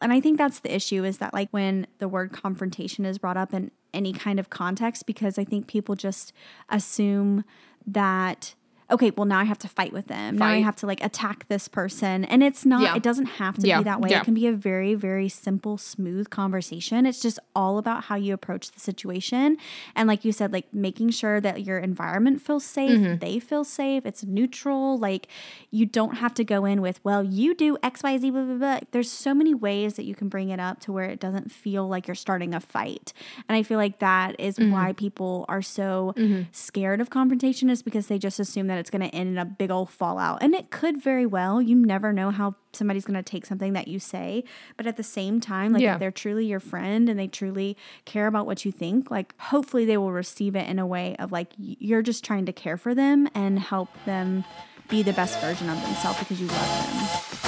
And I think that's the issue is that, like, when the word confrontation is brought up in any kind of context, because I think people just assume that okay, well now I have to fight with them. Now I have to like attack this person. And it's not Yeah. it doesn't have to Yeah. be that way. Yeah. It can be a very very simple smooth conversation. It's just all about how you approach the situation and like you said like making sure that your environment feels safe, Mm-hmm. they feel safe, it's neutral. Like you don't have to go in with, well, you do XYZ blah blah blah. There's so many ways that you can bring it up to where it doesn't feel like you're starting a fight. And I feel like that is Mm-hmm. why people are so scared of confrontation is because they just assume that it's going to end in a big old fallout. And it could very well. You never know how somebody's going to take something that you say. But at the same time, like Yeah. if they're truly your friend and they truly care about what you think, like hopefully they will receive it in a way of like you're just trying to care for them and help them be the best version of themselves because you love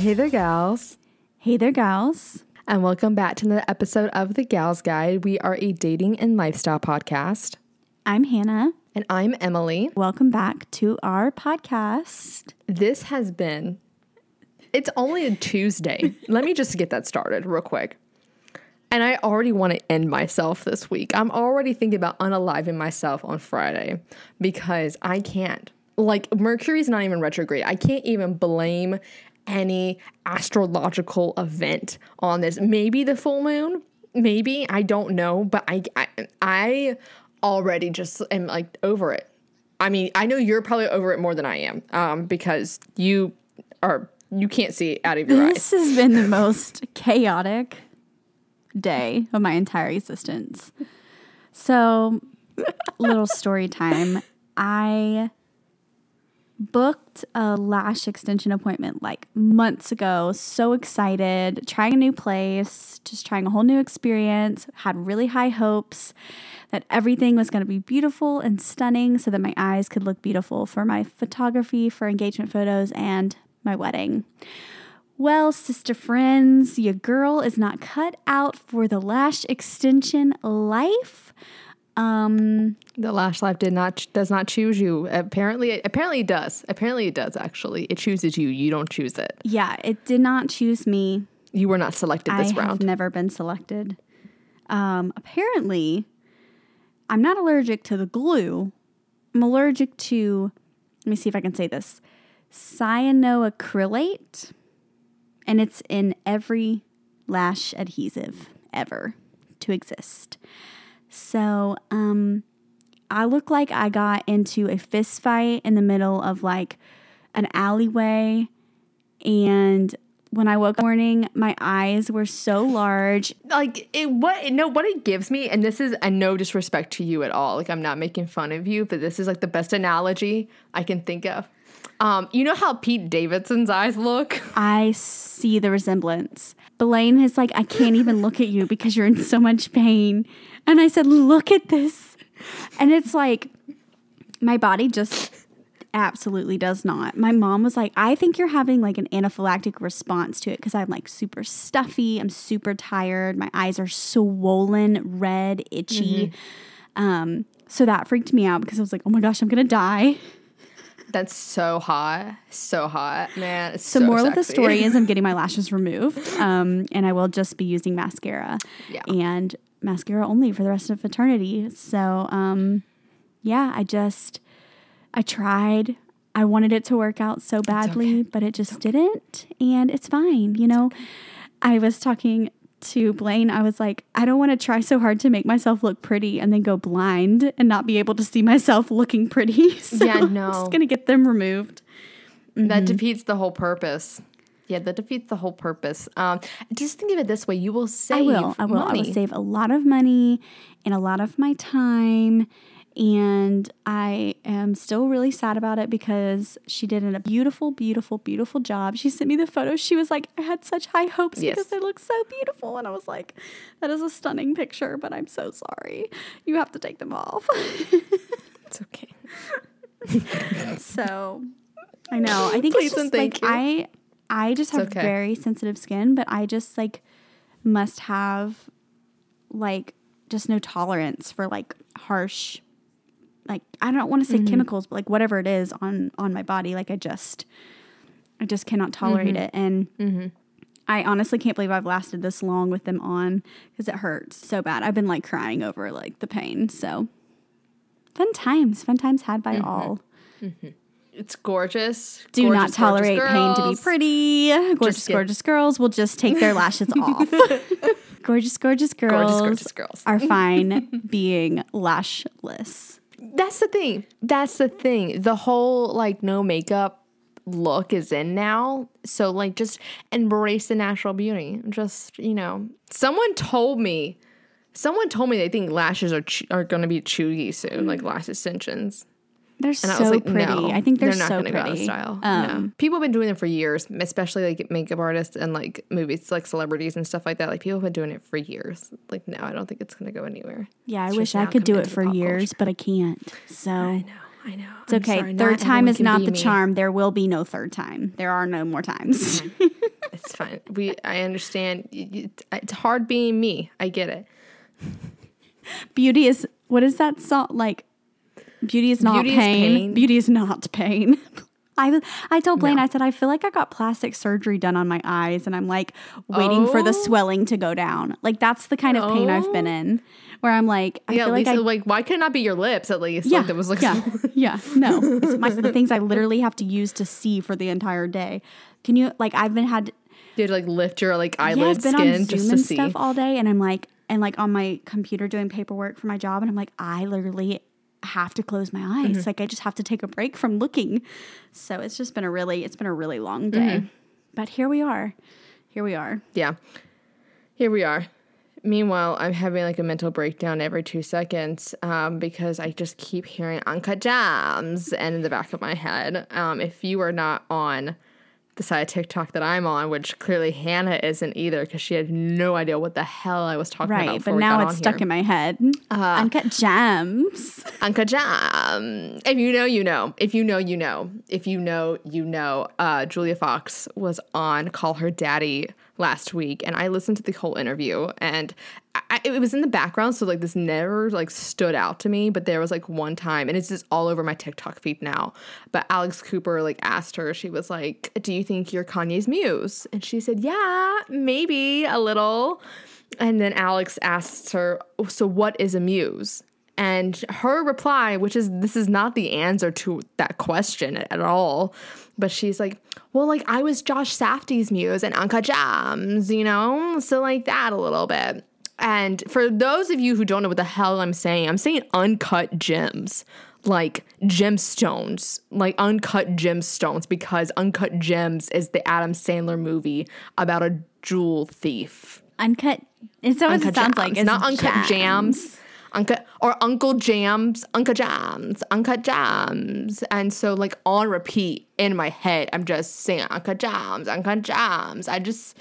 Hey there, gals. Hey there, gals. And welcome back to another episode of The Gals Guide. We are a dating and lifestyle podcast. I'm Hannah. And I'm Emily. Welcome back to our podcast. This has been, it's only a Tuesday. Let me just get that started real quick. And I already want to end myself this week. I'm already thinking about unaliving myself on Friday because I can't. Like, Mercury's not even retrograde. I can't even blame any astrological event on this. Maybe the full moon, maybe, I don't know, but I, I, I already just am like over it. I mean, I know you're probably over it more than I am um, because you are, you can't see out of your eyes. This has been the most chaotic day of my entire existence. So, little story time. I booked a lash extension appointment like months ago. So excited, trying a new place, just trying a whole new experience. Had really high hopes that everything was going to be beautiful and stunning so that my eyes could look beautiful for my photography, for engagement photos, and my wedding. Well, sister friends, your girl is not cut out for the lash extension life. Um, The lash life did not does not choose you. Apparently, apparently it does. Apparently it does. Actually, it chooses you. You don't choose it. yeah, it did not choose me. You were not selected this round. I have never been selected. Um, apparently, I'm not allergic to the glue. I'm allergic to, let me see if I can say this, cyanoacrylate, and it's in every lash adhesive ever to exist. So, um, I look like I got into a fist fight in the middle of like an alleyway and when I woke up morning, my eyes were so large. like it, what no what it gives me, and this is a no disrespect to you at all. Like I'm not making fun of you, but this is like the best analogy I can think of. Um, you know how Pete Davidson's eyes look? I see the resemblance. Blaine is like, I can't even look at you because you're in so much pain. And I said, Look at this. And it's like, my body just absolutely does not. My mom was like, I think you're having like an anaphylactic response to it because I'm like super stuffy. I'm super tired. My eyes are swollen, red, itchy. Um, so that freaked me out because I was like, oh my gosh, I'm going to die. That's so hot, so hot, man. It's So, so moral of the story is I'm getting my lashes removed, um, and I will just be using mascara Yeah. and mascara only for the rest of eternity. So, um, yeah, I just I tried. I wanted it to work out so badly, but it just didn't, and it's fine. You know, I was talking to Blaine. I was like, I don't want to try so hard to make myself look pretty and then go blind and not be able to see myself looking pretty. So Yeah, no. I'm just gonna get them removed. That defeats the whole purpose. Yeah, that defeats the whole purpose. Um, just think of it this way: you will save. I will. I will. I will save a lot of money and a lot of my time. And I am still really sad about it because she did a beautiful, beautiful, beautiful job. She sent me the photos. She was like, I had such high hopes Yes. because they look so beautiful. And I was like, that is a stunning picture, but I'm so sorry. You have to take them off. It's okay. so I know. I think Please it's just like you. I I just have okay. very sensitive skin, but I just like must have like just no tolerance for like harsh like I don't want to say mm-hmm. chemicals, but like whatever it is on on my body, like I just I just cannot tolerate mm-hmm. it and mm-hmm. I honestly can't believe I've lasted this long with them on because it hurts so bad. I've been like crying over like the pain. So fun times, fun times had by all. It's gorgeous. Do Gorgeous, not tolerate pain to be pretty. Gorgeous, gorgeous girls will just take their lashes off. gorgeous, gorgeous girls, Gorgeous, gorgeous girls. are fine being lashless. That's the thing. That's the thing. The whole like no makeup look is in now. So like just embrace the natural beauty. Just, you know, someone told me someone told me they think lashes are ch- are going to be chewy soon, like mm. lash extensions. They're And I so was like, pretty. no, I think they're, not so gonna go out of pretty. style. Um, no. People have been doing them for years, especially like makeup artists and like movies, like celebrities and stuff like that. Like people have been doing it for years. Like no, I don't think it's going to go anywhere. Yeah, I wish I could do it for years, culture. but I can't. So I know, I know. it's okay. third time is not the charm. There will be no third time. There are no more times. It's fine. We, I understand. Y- y- It's hard being me. I get it. Beauty is what is that song like? Beauty is not Beauty is pain. pain. Beauty is not pain. I I told Blaine No. I said I feel like I got plastic surgery done on my eyes and I'm like waiting for the Oh. swelling to go down. Like that's the kind of pain I've been oh. in where I'm like I yeah, feel at like least I like why could it not be your lips at least? yeah, like, that was like yeah, yeah. No, it's my, the things I literally have to use to see for the entire day. Can you like I've been had you had to like lift your like yeah, eyelid I've been skin on just Zoom to and see. stuff all day, and I'm like, and like on my computer doing paperwork for my job, and I'm like, I literally have to close my eyes. Mm-hmm. Like I just have to take a break from looking. So it's just been a really, it's been a really long day. Mm-hmm. But here we are. Here we are. Yeah. Here we are. Meanwhile, I'm having like a mental breakdown every two seconds um, because I just keep hearing Uncut Jams and in the back of my head. Um, if you are not on the side of TikTok that I'm on, which clearly Hannah isn't either because she had no idea what the hell I was talking about. Right. But now it's stuck here. in my head. Uh-huh. Uncut gems. Uncle Jam. If you know, you know. If you know, you know. If you know, you know. Uh, Julia Fox was on Call Her Daddy last week, and I listened to the whole interview, and I, it was in the background, so like this never like stood out to me. But there was like one time, and it's just all over my TikTok feed now. But Alex Cooper like asked her, she was like, "Do you think you're Kanye's muse?" And she said, "Yeah, maybe a little." And then Alex asks her, "So what is a muse?" And her reply, which is this is not the answer to that question at all, but she's like, well, like I was Josh Safdie's muse and Anka Jams, you know? So like that a little bit. And for those of you who don't know what the hell I'm saying, I'm saying uncut gems, like gemstones, like uncut gemstones, because Uncut Gems is the Adam Sandler movie about a jewel thief. Uncut. It's what Uncut it sounds jams, like. It's not uncut jams. Uncut or Uncle Jams, Uncle Jams, Uncle Jams. And so like on repeat in my head, I'm just saying Uncle Jams, Uncle Jams. I just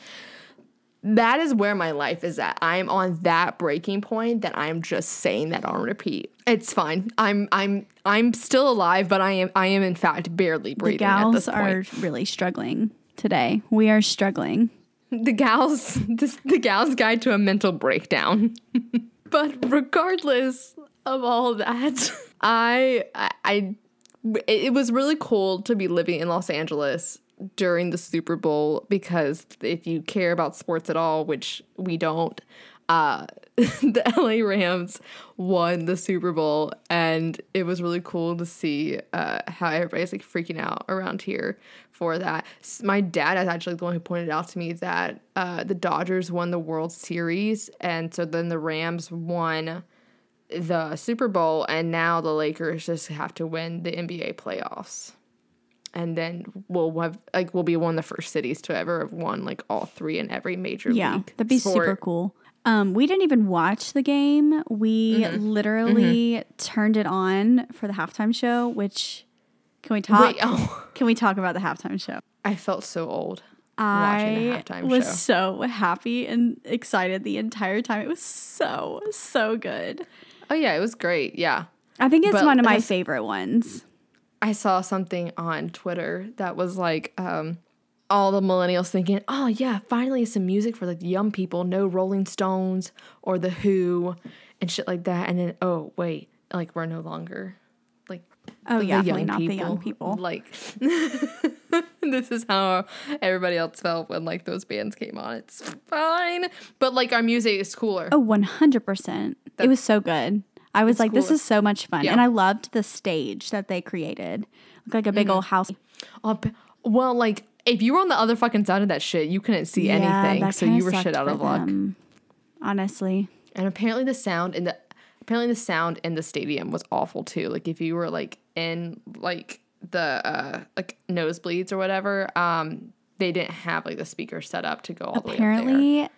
that is where my life is at. I'm on that breaking point that I'm just saying that on repeat. It's fine. I'm I'm I'm still alive, but I am I am in fact barely The breathing at this gals point. are really struggling today. We are struggling. the gals this the gals guide to a mental breakdown but regardless of all that I, I i it was really cool to be living in los angeles during the super bowl because if you care about sports at all which we don't uh the LA Rams won the Super Bowl and it was really cool to see uh, how everybody's like freaking out around here for that. My dad is actually the one who pointed out to me that uh, the Dodgers won the World Series and so then the Rams won the Super Bowl and now the Lakers just have to win the NBA playoffs. And then we'll have like we'll be one of the first cities to ever have won like all three in every major league. Yeah, league. that'd be super cool. Um, we didn't even watch the game. We Mm-hmm. literally turned it on for the halftime show. Which can we talk? Wait, oh. Can we talk about the halftime show? I felt so old watching the I was show. so happy and excited the entire time. It was so so good. Oh yeah, it was great. Yeah. I think it's But one of my has- favorite ones. I saw something on Twitter that was like um all the millennials thinking, "Oh yeah, finally some music for like the young people, no Rolling Stones or the Who." and shit like that. And then oh wait, like we're no longer like Oh, the yeah, definitely not the young people. Like this is how everybody else felt when like those bands came on. It's fine, but like our music is cooler. Oh, 100%. it was so good. I was like, this is so much fun. Yeah. And I loved the stage that they created. Looked like a big mm-hmm. old house. B- well, like if you were on the other fucking side of that shit, you couldn't see anything, so you were shit out of luck. them, honestly. And apparently the sound in the apparently the sound in the stadium was awful too. Like if you were like in like the uh like nosebleeds or whatever, um, they didn't have like the speaker set up to go all the way. Apparently,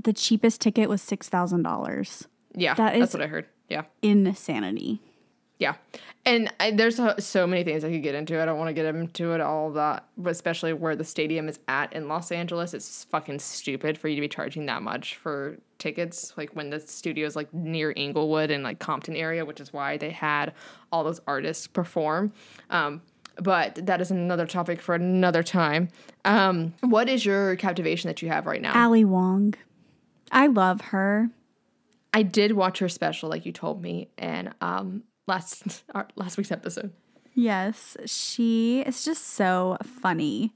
the cheapest ticket was $6,000. Yeah, that that's what I heard. Yeah. Insanity. Yeah, and I, there's so, many things I could get into. I don't want to get into it all that, but especially where the stadium is at in Los Angeles, it's fucking stupid for you to be charging that much for tickets. Like when the studio is like near Inglewood and like Compton area, which is why they had all those artists perform. Um, but that is another topic for another time. Um, what is your captivation that you have right now? Ali Wong. I love her. I did watch her special, like you told me, and um, last our, last week's episode. Yes, she is just so funny.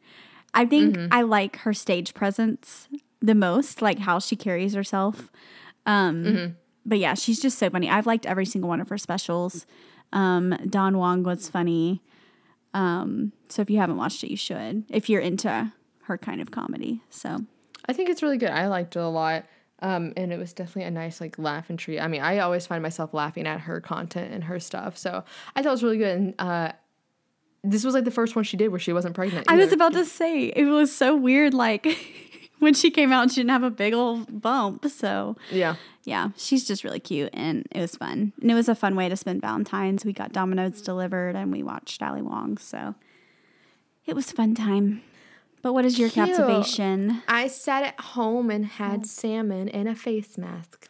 I think Mm-hmm. I like her stage presence the most, like how she carries herself. Um, Mm-hmm. But yeah, she's just so funny. I've liked every single one of her specials. Um, Don Wong was funny. Um, so if you haven't watched it, you should. If you're into her kind of comedy, so I think it's really good. I liked it a lot. Um, and it was definitely a nice like laugh and treat. I mean, I always find myself laughing at her content and her stuff. So I thought it was really good. And uh, this was like the first one she did where she wasn't pregnant. I was about to say it was so weird. Like when she came out, she didn't have a big old bump. So yeah. yeah, she's just really cute and it was fun. And it was a fun way to spend Valentine's. We got Domino's delivered and we watched Ali Wong. So it was a fun time. But what is your Cute. captivation? I sat at home and had oh. salmon and a face mask.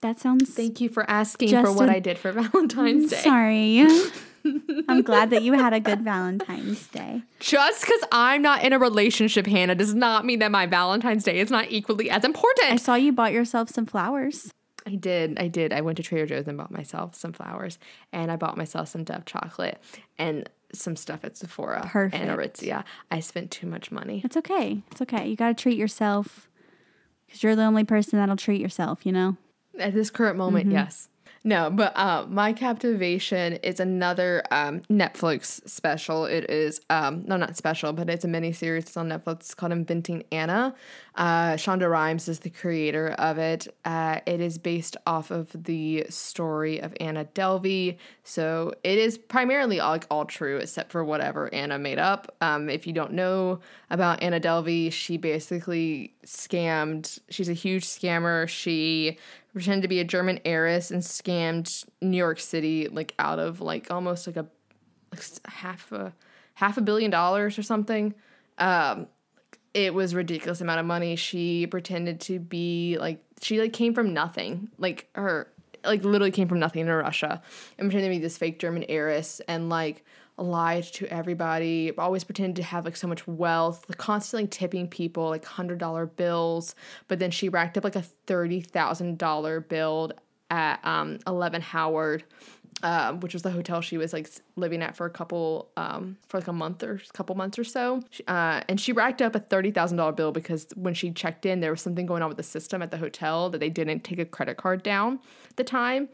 That sounds Thank you for asking for what a- I did for Valentine's mm, Day. sorry. I'm glad that you had a good Valentine's Day. Just because I'm not in a relationship, Hannah, does not mean that my Valentine's Day is not equally as important. I saw you bought yourself some flowers. I did. I did. I went to Trader Joe's and bought myself some flowers, and I bought myself some Dove chocolate and some stuff at Sephora and Aritzia. I spent too much money. It's okay. It's okay. You got to treat yourself because you're the only person that'll treat yourself, you know? At this current moment, Mm-hmm. yes. No, but uh, my captivation is another um, Netflix special. It is um, no, not special, but it's a mini series. It's on Netflix. It's called Inventing Anna. Uh, Shonda Rhimes is the creator of it. Uh, it is based off of the story of Anna Delvey. So it is primarily all, like all true, except for whatever Anna made up. Um, if you don't know about Anna Delvey, she basically scammed. She's a huge scammer. She pretended to be a German heiress and scammed New York City like out of like almost like a like half a half a billion dollars or something. Um, it was ridiculous amount of money. She pretended to be like she like came from nothing. Like her like literally came from nothing in Russia and pretended to be this fake German heiress and like lied to everybody. Always pretended to have like so much wealth, constantly tipping people like hundred dollar bills. But then she racked up like a thirty thousand dollar bill at um, Eleven Howard uh, which was the hotel she was like living at for a couple um, for like a month or a couple months or so uh, and she racked up a $30000 bill because when she checked in there was something going on with the system at the hotel that they didn't take a credit card down the time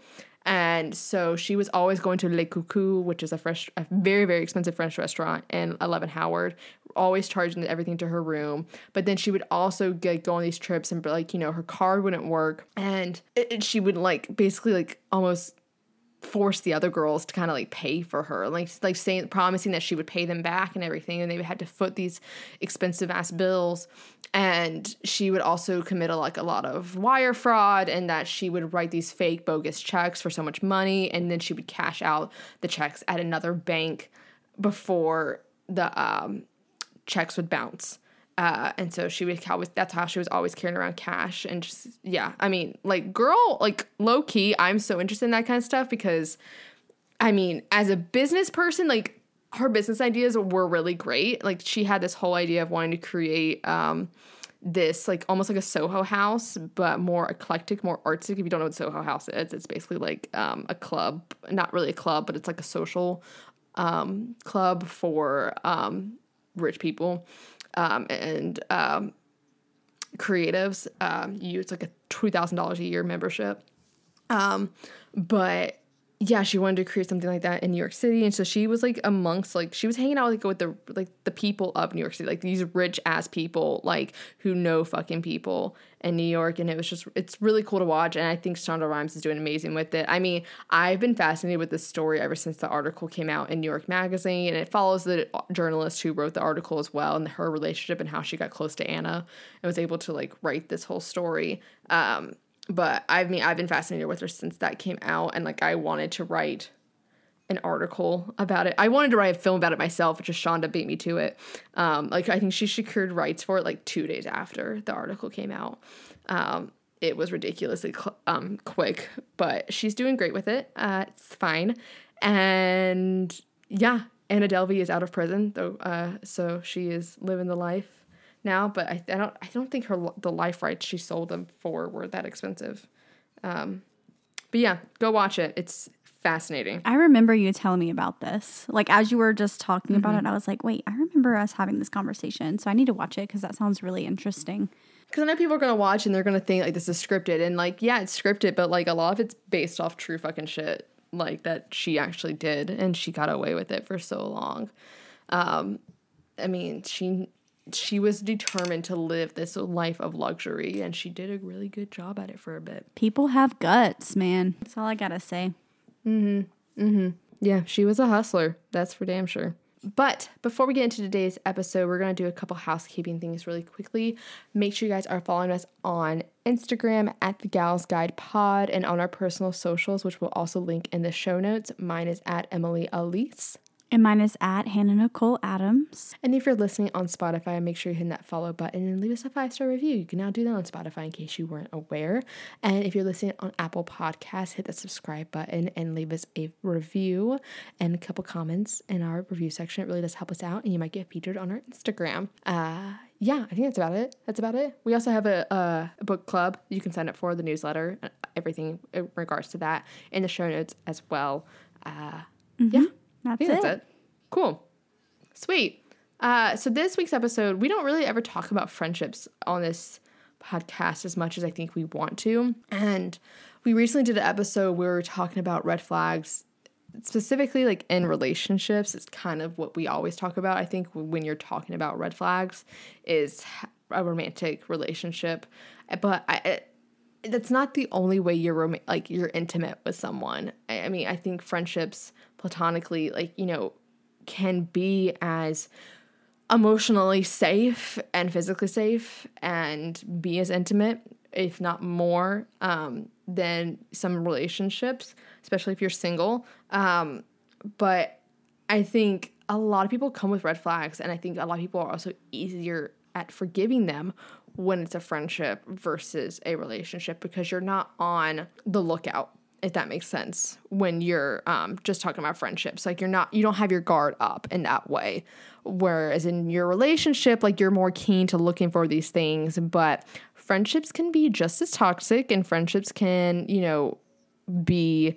and so she was always going to Le Coucou, which is a fresh, a very, very expensive French restaurant in 11 Howard, always charging everything to her room. But then she would also get, go on these trips and, like, you know, her card wouldn't work. And it, it- she would, like, basically, like, almost force the other girls to kind of like pay for her like like saying promising that she would pay them back and everything and they had to foot these expensive ass bills and she would also commit a, like a lot of wire fraud and that she would write these fake bogus checks for so much money and then she would cash out the checks at another bank before the um, checks would bounce uh, and so she was always that's how she was always carrying around cash and just yeah i mean like girl like low key i'm so interested in that kind of stuff because i mean as a business person like her business ideas were really great like she had this whole idea of wanting to create um this like almost like a Soho house, but more eclectic, more artsy. If you don't know what Soho House is, it's basically like um, a club, not really a club, but it's like a social um, club for um, rich people um, and um, creatives. Um, you it's like a two thousand dollars a year membership. Um, but yeah, she wanted to create something like that in New York City, and so she was like amongst like she was hanging out like with the like the people of New York City, like these rich ass people, like who know fucking people in New York, and it was just it's really cool to watch, and I think Shonda Rhimes is doing amazing with it. I mean, I've been fascinated with this story ever since the article came out in New York Magazine, and it follows the journalist who wrote the article as well, and her relationship and how she got close to Anna and was able to like write this whole story. Um, but I mean, I've been fascinated with her since that came out, and like I wanted to write an article about it. I wanted to write a film about it myself, but just Shonda beat me to it. Um, like I think she secured rights for it like two days after the article came out. Um, it was ridiculously cl- um, quick, but she's doing great with it. Uh, it's fine, and yeah, Anna Delvey is out of prison though, uh, so she is living the life now, but I, I don't I don't think her the life rights she sold them for were that expensive. Um, but yeah, go watch it. It's fascinating. I remember you telling me about this. Like as you were just talking about Mm-hmm. it, I was like, wait, I remember us having this conversation. So I need to watch it because that sounds really interesting. Because I know people are gonna watch and they're gonna think like this is scripted, and like yeah, it's scripted, but like a lot of it's based off true fucking shit, like that she actually did, and she got away with it for so long. Um, I mean, she she was determined to live this life of luxury, and she did a really good job at it for a bit. People have guts, man. That's all I gotta say. Mhm. Mhm. Yeah, she was a hustler. That's for damn sure. But before we get into today's episode, we're going to do a couple housekeeping things really quickly. Make sure you guys are following us on Instagram at the Gals Guide Pod and on our personal socials, which we'll also link in the show notes. Mine is at Emily Aleece. And mine is at Hannah Nicole Adams. And if you're listening on Spotify, make sure you hit that follow button and leave us a five star review. You can now do that on Spotify in case you weren't aware. And if you're listening on Apple Podcasts, hit the subscribe button and leave us a review and a couple comments in our review section. It really does help us out, and you might get featured on our Instagram. Uh, yeah, I think that's about it. That's about it. We also have a, a, a book club you can sign up for, the newsletter, everything in regards to that in the show notes as well. Uh, Yeah. That's it. that's it. Cool. Sweet. Uh, so this week's episode, we don't really ever talk about friendships on this podcast as much as I think we want to. And we recently did an episode where we were talking about red flags, specifically like in relationships. It's kind of what we always talk about. I think when you're talking about red flags, is a romantic relationship, but I. That's not the only way you're rom- like you're intimate with someone. I, I mean, I think friendships platonically, like you know, can be as emotionally safe and physically safe and be as intimate, if not more, um, than some relationships, especially if you're single. Um, but I think a lot of people come with red flags, and I think a lot of people are also easier at forgiving them when it's a friendship versus a relationship because you're not on the lookout if that makes sense when you're um, just talking about friendships. Like you're not you don't have your guard up in that way. Whereas in your relationship like you're more keen to looking for these things but friendships can be just as toxic and friendships can you know be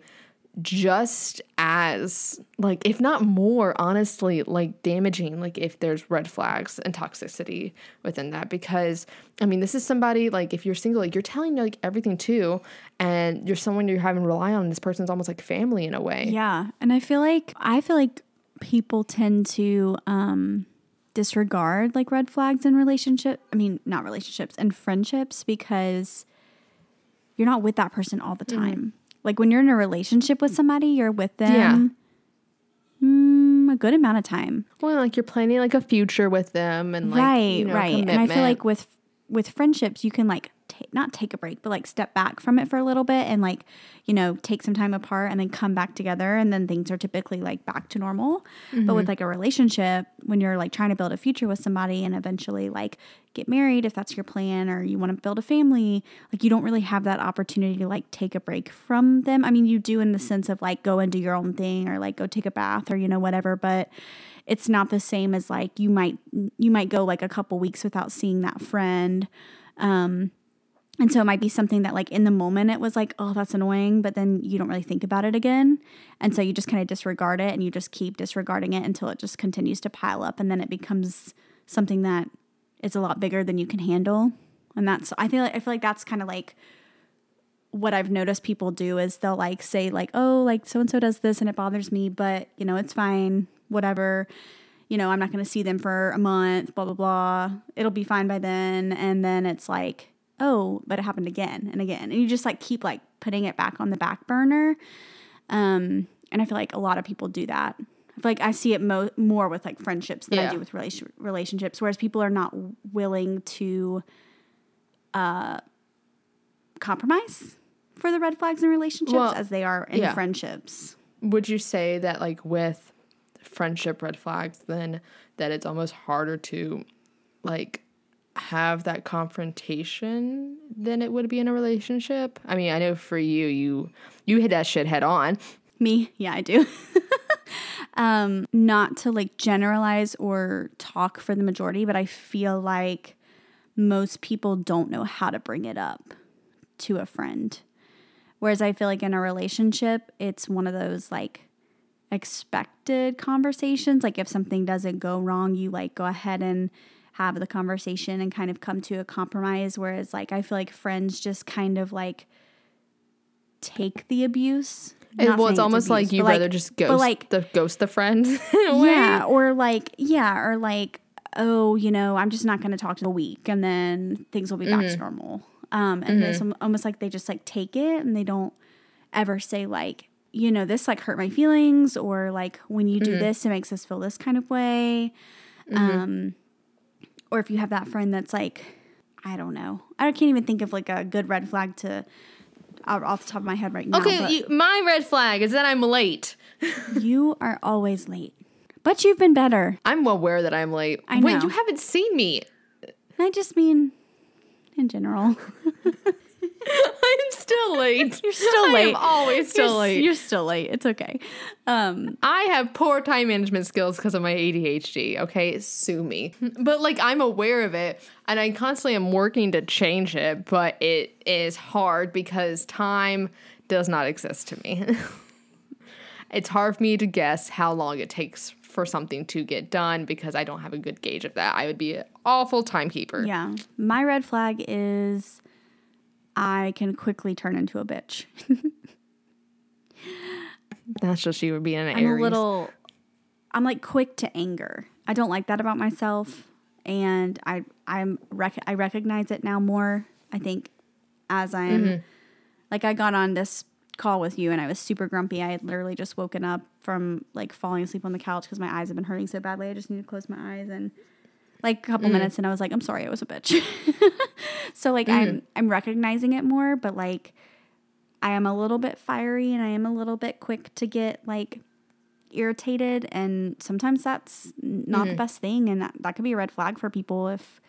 just as like if not more honestly like damaging like if there's red flags and toxicity within that because i mean this is somebody like if you're single like you're telling like everything too and you're someone you're having to rely on this person's almost like family in a way Yeah. And I feel like I feel like people tend to um disregard like red flags in relationship. I mean, not relationships and friendships because you're not with that person all the time. Like when you're in a relationship with somebody, you're with them mm, a good amount of time. well like you're planning like a future with them and like right, you know, right. And I feel like with with friendships, you can like ta- not take a break, but like step back from it for a little bit and like you know take some time apart and then come back together, and then things are typically like back to normal. But Mm-hmm. with like a relationship, when you're like trying to build a future with somebody and eventually like get married, if that's your plan, or you want to build a family, like you don't really have that opportunity to like take a break from them. I mean, you do in the sense of like go and do your own thing or like go take a bath or you know whatever, but it's not the same as like you might you might go like a couple weeks without seeing that friend. Um and so it might be something that like in the moment it was like, oh, that's annoying, but then you don't really think about it again. And so you just kind of disregard it and you just keep disregarding it until it just continues to pile up and then it becomes something that is a lot bigger than you can handle. And that's I feel like I feel like that's kind of like what I've noticed people do is they'll like say like, "Oh, like so and so does this and it bothers me, but you know, it's fine, whatever." You know, I'm not going to see them for a month, blah blah blah. It'll be fine by then. And then it's like, "Oh, but it happened again and again." And you just like keep like putting it back on the back burner. Um, and I feel like a lot of people do that. I feel like I see it mo- more with like friendships than I do with relation- relationships, whereas people are not willing to uh, compromise for the red flags in relationships Well, as they are in yeah. friendships. Would you say that like with friendship red flags then that it's almost harder to like have that confrontation than it would be in a relationship? I mean, I know for you you you hit that shit head on. Me, yeah, I do. um, not to like generalize or talk for the majority, but I feel like most people don't know how to bring it up to a friend. Whereas I feel like in a relationship, it's one of those like expected conversations. Like if something doesn't go wrong, you like go ahead and have the conversation and kind of come to a compromise. Whereas like I feel like friends just kind of like take the abuse. Well, it's almost abuse, like you'd rather just ghost like- the ghost the friend in a way. yeah, or like yeah, or like oh, you know, I'm just not going to talk to a week, and then things will be back Mm-hmm. to normal. Um, and it's almost like they just like take it and they don't ever say like you know this like hurt my feelings or like when you do Mm-hmm. this it makes us feel this kind of way. Um, or if you have that friend that's like I don't know, I can't even think of like a good red flag to. Off the top of my head right now. Okay, you, my red flag is that I'm late. you are always late, but you've been better. I'm well aware that I'm late. I Wait, you haven't seen me. I just mean in general. I'm still late. You're still late. I'm always still you're, late. You're still late. It's okay. Um, I have poor time management skills because of my ADHD. Okay, sue me. But like, I'm aware of it, and I constantly am working to change it. But it is hard because time does not exist to me. it's hard for me to guess how long it takes for something to get done because I don't have a good gauge of that. I would be an awful timekeeper. yeah. My red flag is I can quickly turn into a bitch. That's just you being an I'm Aries. a little, I'm like quick to anger. I don't like that about myself, and I I'm rec- I recognize it now more. I think as I'm Mm-hmm. like I got on this call with you and I was super grumpy. I had literally just woken up from like falling asleep on the couch because my eyes have been hurting so badly. I just need to close my eyes and like a Mm-hmm. couple minutes and I was like, I'm sorry, I was a bitch. so like Mm-hmm. I'm I'm recognizing it more, but like I am a little bit fiery and I am a little bit quick to get like irritated and sometimes that's not Mm-hmm. the best thing and that, that could be a red flag for people if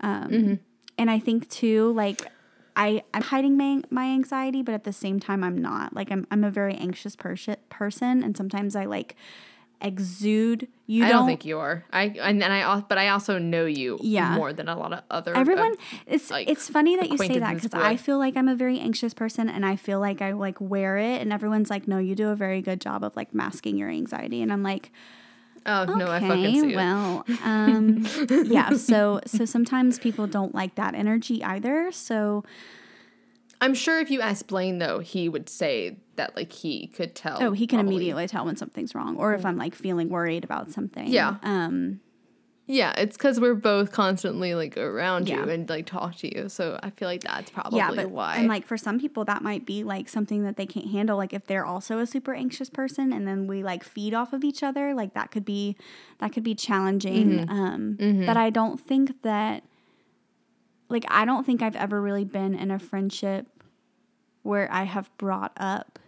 um Mm-hmm. and I think too like I I'm hiding my my anxiety but at the same time I'm not like I'm I'm a very anxious person person and sometimes I like exude you I don't, don't think you are. I and, and I but I also know you Yeah. more than a lot of other everyone uh, it's like, it's funny that you say that because i feel like i'm a very anxious person and i feel like i like wear it and everyone's like no you do a very good job of like masking your anxiety and i'm like oh no, I okay fucking see it. well um yeah so so sometimes people don't like that energy either so I'm sure if you asked Blaine though, he would say that like he could tell. oh he can probably. immediately tell when something's wrong or if i'm like feeling worried about something Yeah. um Yeah, it's because we're both constantly like around Yeah. you and like talk to you, so I feel like that's probably yeah but why. and like for some people that might be like something that they can't handle like if they're also a super anxious person and then we like feed off of each other like that could be that could be challenging Mm-hmm. um but i don't think that like i don't think i've ever really been in a friendship where i have brought up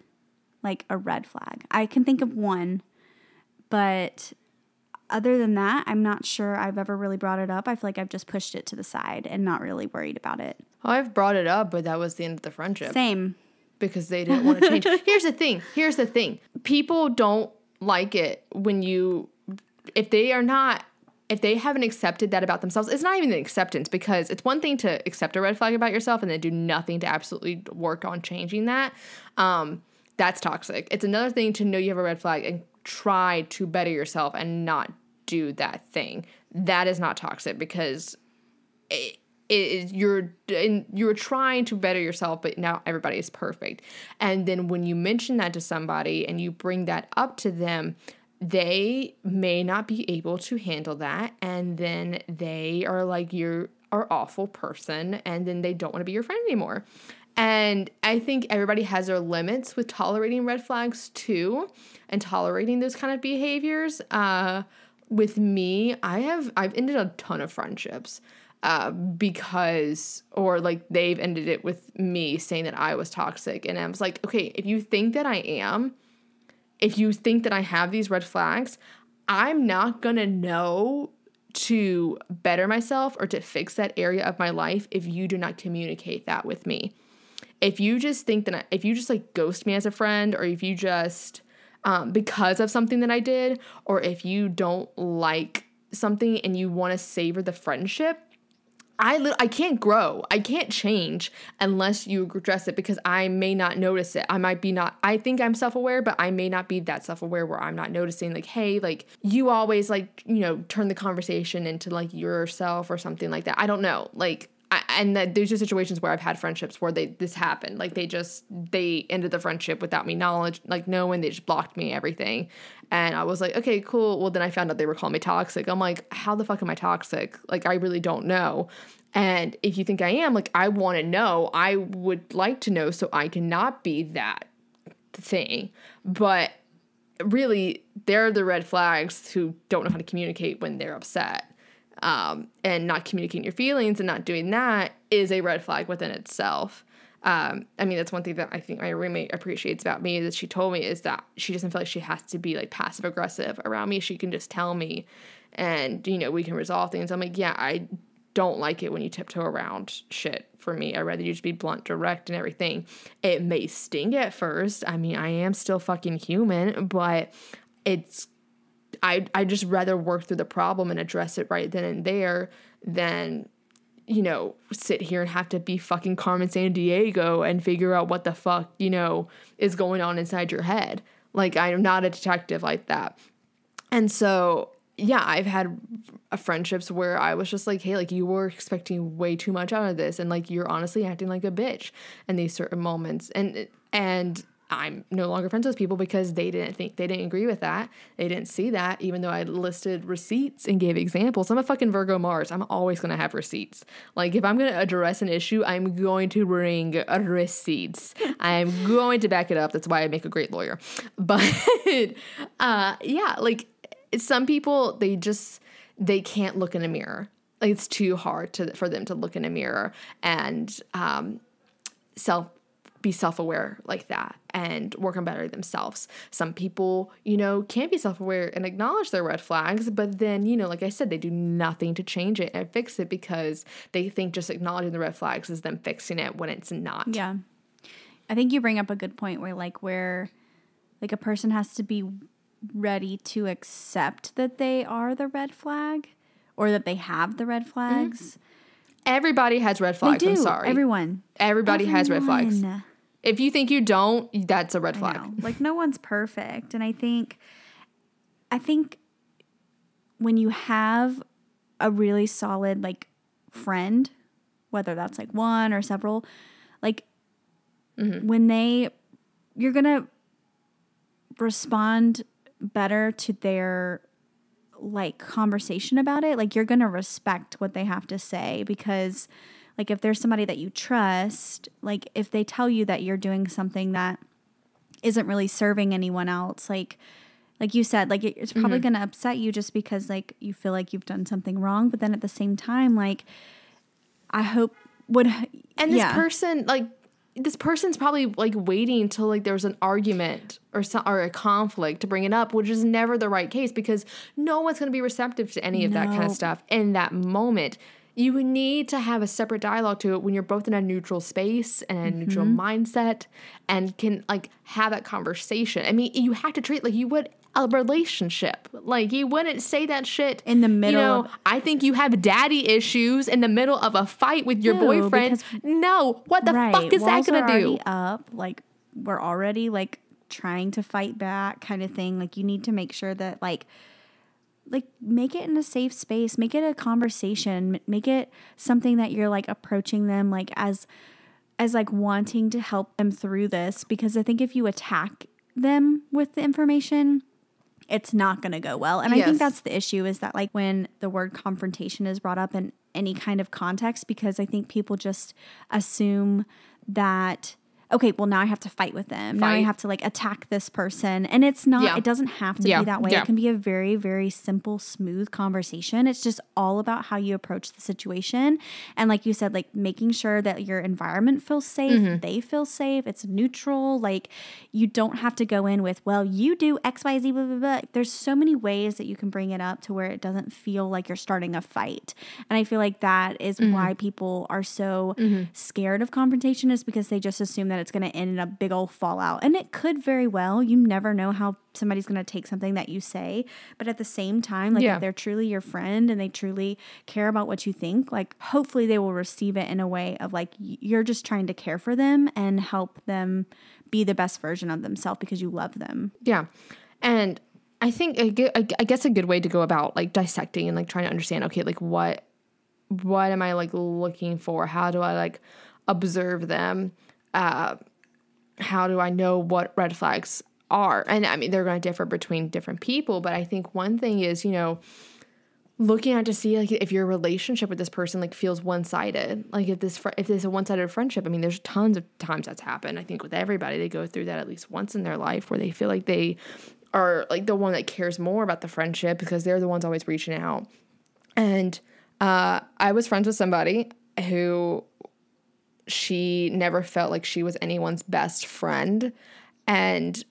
like a red flag i can think of one but other than that i'm not sure i've ever really brought it up i feel like i've just pushed it to the side and not really worried about it oh, I've brought it up, but that was the end of the friendship same because they didn't want to change. Here's the thing. Here's the thing. People don't like it when you if they are not if they haven't accepted that about themselves, it's not even an acceptance because it's one thing to accept a red flag about yourself and then do nothing to absolutely work on changing that. Um, that's toxic. It's another thing to know you have a red flag and try to better yourself and not do that thing. That is not toxic because it, it you're and you're trying to better yourself, but now everybody is perfect. And then when you mention that to somebody and you bring that up to them, they may not be able to handle that and then they are like you're are awful person and then they don't want to be your friend anymore. And i think everybody has their limits with tolerating red flags too and tolerating those kind of behaviors. Uh, with me i have i've ended a ton of friendships uh, because or like they've ended it with me saying that i was toxic and i was like okay if you think that i am if you think that I have these red flags, I'm not gonna know to better myself or to fix that area of my life if you do not communicate that with me. If you just think that, I, if you just like ghost me as a friend, or if you just, um, because of something that I did, or if you don't like something and you wanna savor the friendship, I li- I can't grow. I can't change unless you address it because I may not notice it. I might be not I think I'm self-aware, but I may not be that self-aware where I'm not noticing like, hey, like you always like, you know, turn the conversation into like yourself or something like that. I don't know. Like I, and that there's just situations where I've had friendships where they this happened. Like they just they ended the friendship without me knowledge, like knowing they just blocked me everything. And I was like, okay, cool. Well, then I found out they were calling me toxic. I'm like, how the fuck am I toxic? Like I really don't know. And if you think I am, like I want to know. I would like to know so I cannot be that thing. But really, they're the red flags who don't know how to communicate when they're upset um, and not communicating your feelings and not doing that is a red flag within itself. Um, I mean, that's one thing that I think my roommate appreciates about me that she told me is that she doesn't feel like she has to be like passive aggressive around me. She can just tell me, and you know, we can resolve things. I'm like, yeah, I don't like it when you tiptoe around shit for me. I'd rather you just be blunt, direct, and everything. It may sting at first. I mean, I am still fucking human, but it's I I just rather work through the problem and address it right then and there than you know sit here and have to be fucking Carmen Sandiego and figure out what the fuck you know is going on inside your head. Like I'm not a detective like that. And so yeah, I've had friendships where I was just like, hey, like you were expecting way too much out of this, and like you're honestly acting like a bitch in these certain moments, and and I'm no longer friends with people because they didn't think they didn't agree with that. They didn't see that, even though I listed receipts and gave examples. I'm a fucking Virgo Mars. I'm always gonna have receipts. Like if I'm gonna address an issue, I'm going to bring receipts. I'm going to back it up. That's why I make a great lawyer. But uh, yeah, like some people they just they can't look in a mirror. Like it's too hard to for them to look in a mirror and um, self be self aware like that and work on better themselves. Some people, you know, can't be self aware and acknowledge their red flags, but then, you know, like I said, they do nothing to change it and fix it because they think just acknowledging the red flags is them fixing it when it's not. Yeah. I think you bring up a good point where, like, where like a person has to be ready to accept that they are the red flag or that they have the red flags. Mm-hmm. Everybody has red flags. I'm sorry. Everyone. Everybody Everyone. has red flags. If you think you don't, that's a red flag. Like no one's perfect. And I think I think when you have a really solid like friend, whether that's like one or several, like mm-hmm. when they you're going to respond better to their like conversation about it. Like you're going to respect what they have to say because like if there's somebody that you trust, like if they tell you that you're doing something that isn't really serving anyone else, like like you said, like it's probably mm-hmm. going to upset you just because like you feel like you've done something wrong, but then at the same time like I hope would and this yeah. person like this person's probably like waiting until like there's an argument or some, or a conflict to bring it up, which is never the right case because no one's going to be receptive to any of no. that kind of stuff in that moment you need to have a separate dialogue to it when you're both in a neutral space and a neutral Mm-hmm. mindset and can like have that conversation. I mean, you have to treat like you would a relationship. Like you wouldn't say that shit In the middle You know, of- I think you have daddy issues in the middle of a fight with your No, boyfriend. because- No, what the fuck is that gonna do? Up, like we're already like trying to fight back, kind of thing. Like you need to make sure that like, like make it in a safe space, make it a conversation, make it something that you're like approaching them like as, as like wanting to help them through this. Because I think if you attack them with the information, it's not going to go well. And I think that's the issue is that like when the word confrontation is brought up in any kind of context because I think people just assume that okay, well now I have to fight with them. Now I have to like attack this person. And it's not Yeah. it doesn't have to Yeah. be that way. Yeah. It can be a very very simple smooth conversation. It's just all about how you approach the situation and like you said like making sure that your environment feels safe, Mm-hmm. they feel safe, it's neutral, like you don't have to go in with, well, you do XYZ blah blah blah. There's so many ways that you can bring it up to where it doesn't feel like you're starting a fight. And I feel like that is Mm-hmm. why people are so scared of confrontation is because they just assume that it's going to end in a big old fallout. And it could very well. You never know how somebody's going to take something that you say, but at the same time, like Yeah. if they're truly your friend and they truly care about what you think, like hopefully they will receive it in a way of like you're just trying to care for them and help them be the best version of themselves because you love them. Yeah. And I think I gue- I gue- I guess a good way to go about like dissecting and like trying to understand okay like what what am I like looking for? How do I like observe them? Uh how do I know what red flags are? And I mean they're going to differ between different people, but I think one thing is, you know, looking at to see like if your relationship with this person like feels one-sided like if this fr- if there's a one-sided friendship i mean there's tons of times that's happened i think with everybody they go through that at least once in their life where they feel like they are like the one that cares more about the friendship because they're the ones always reaching out and uh, i was friends with somebody who she never felt like she was anyone's best friend and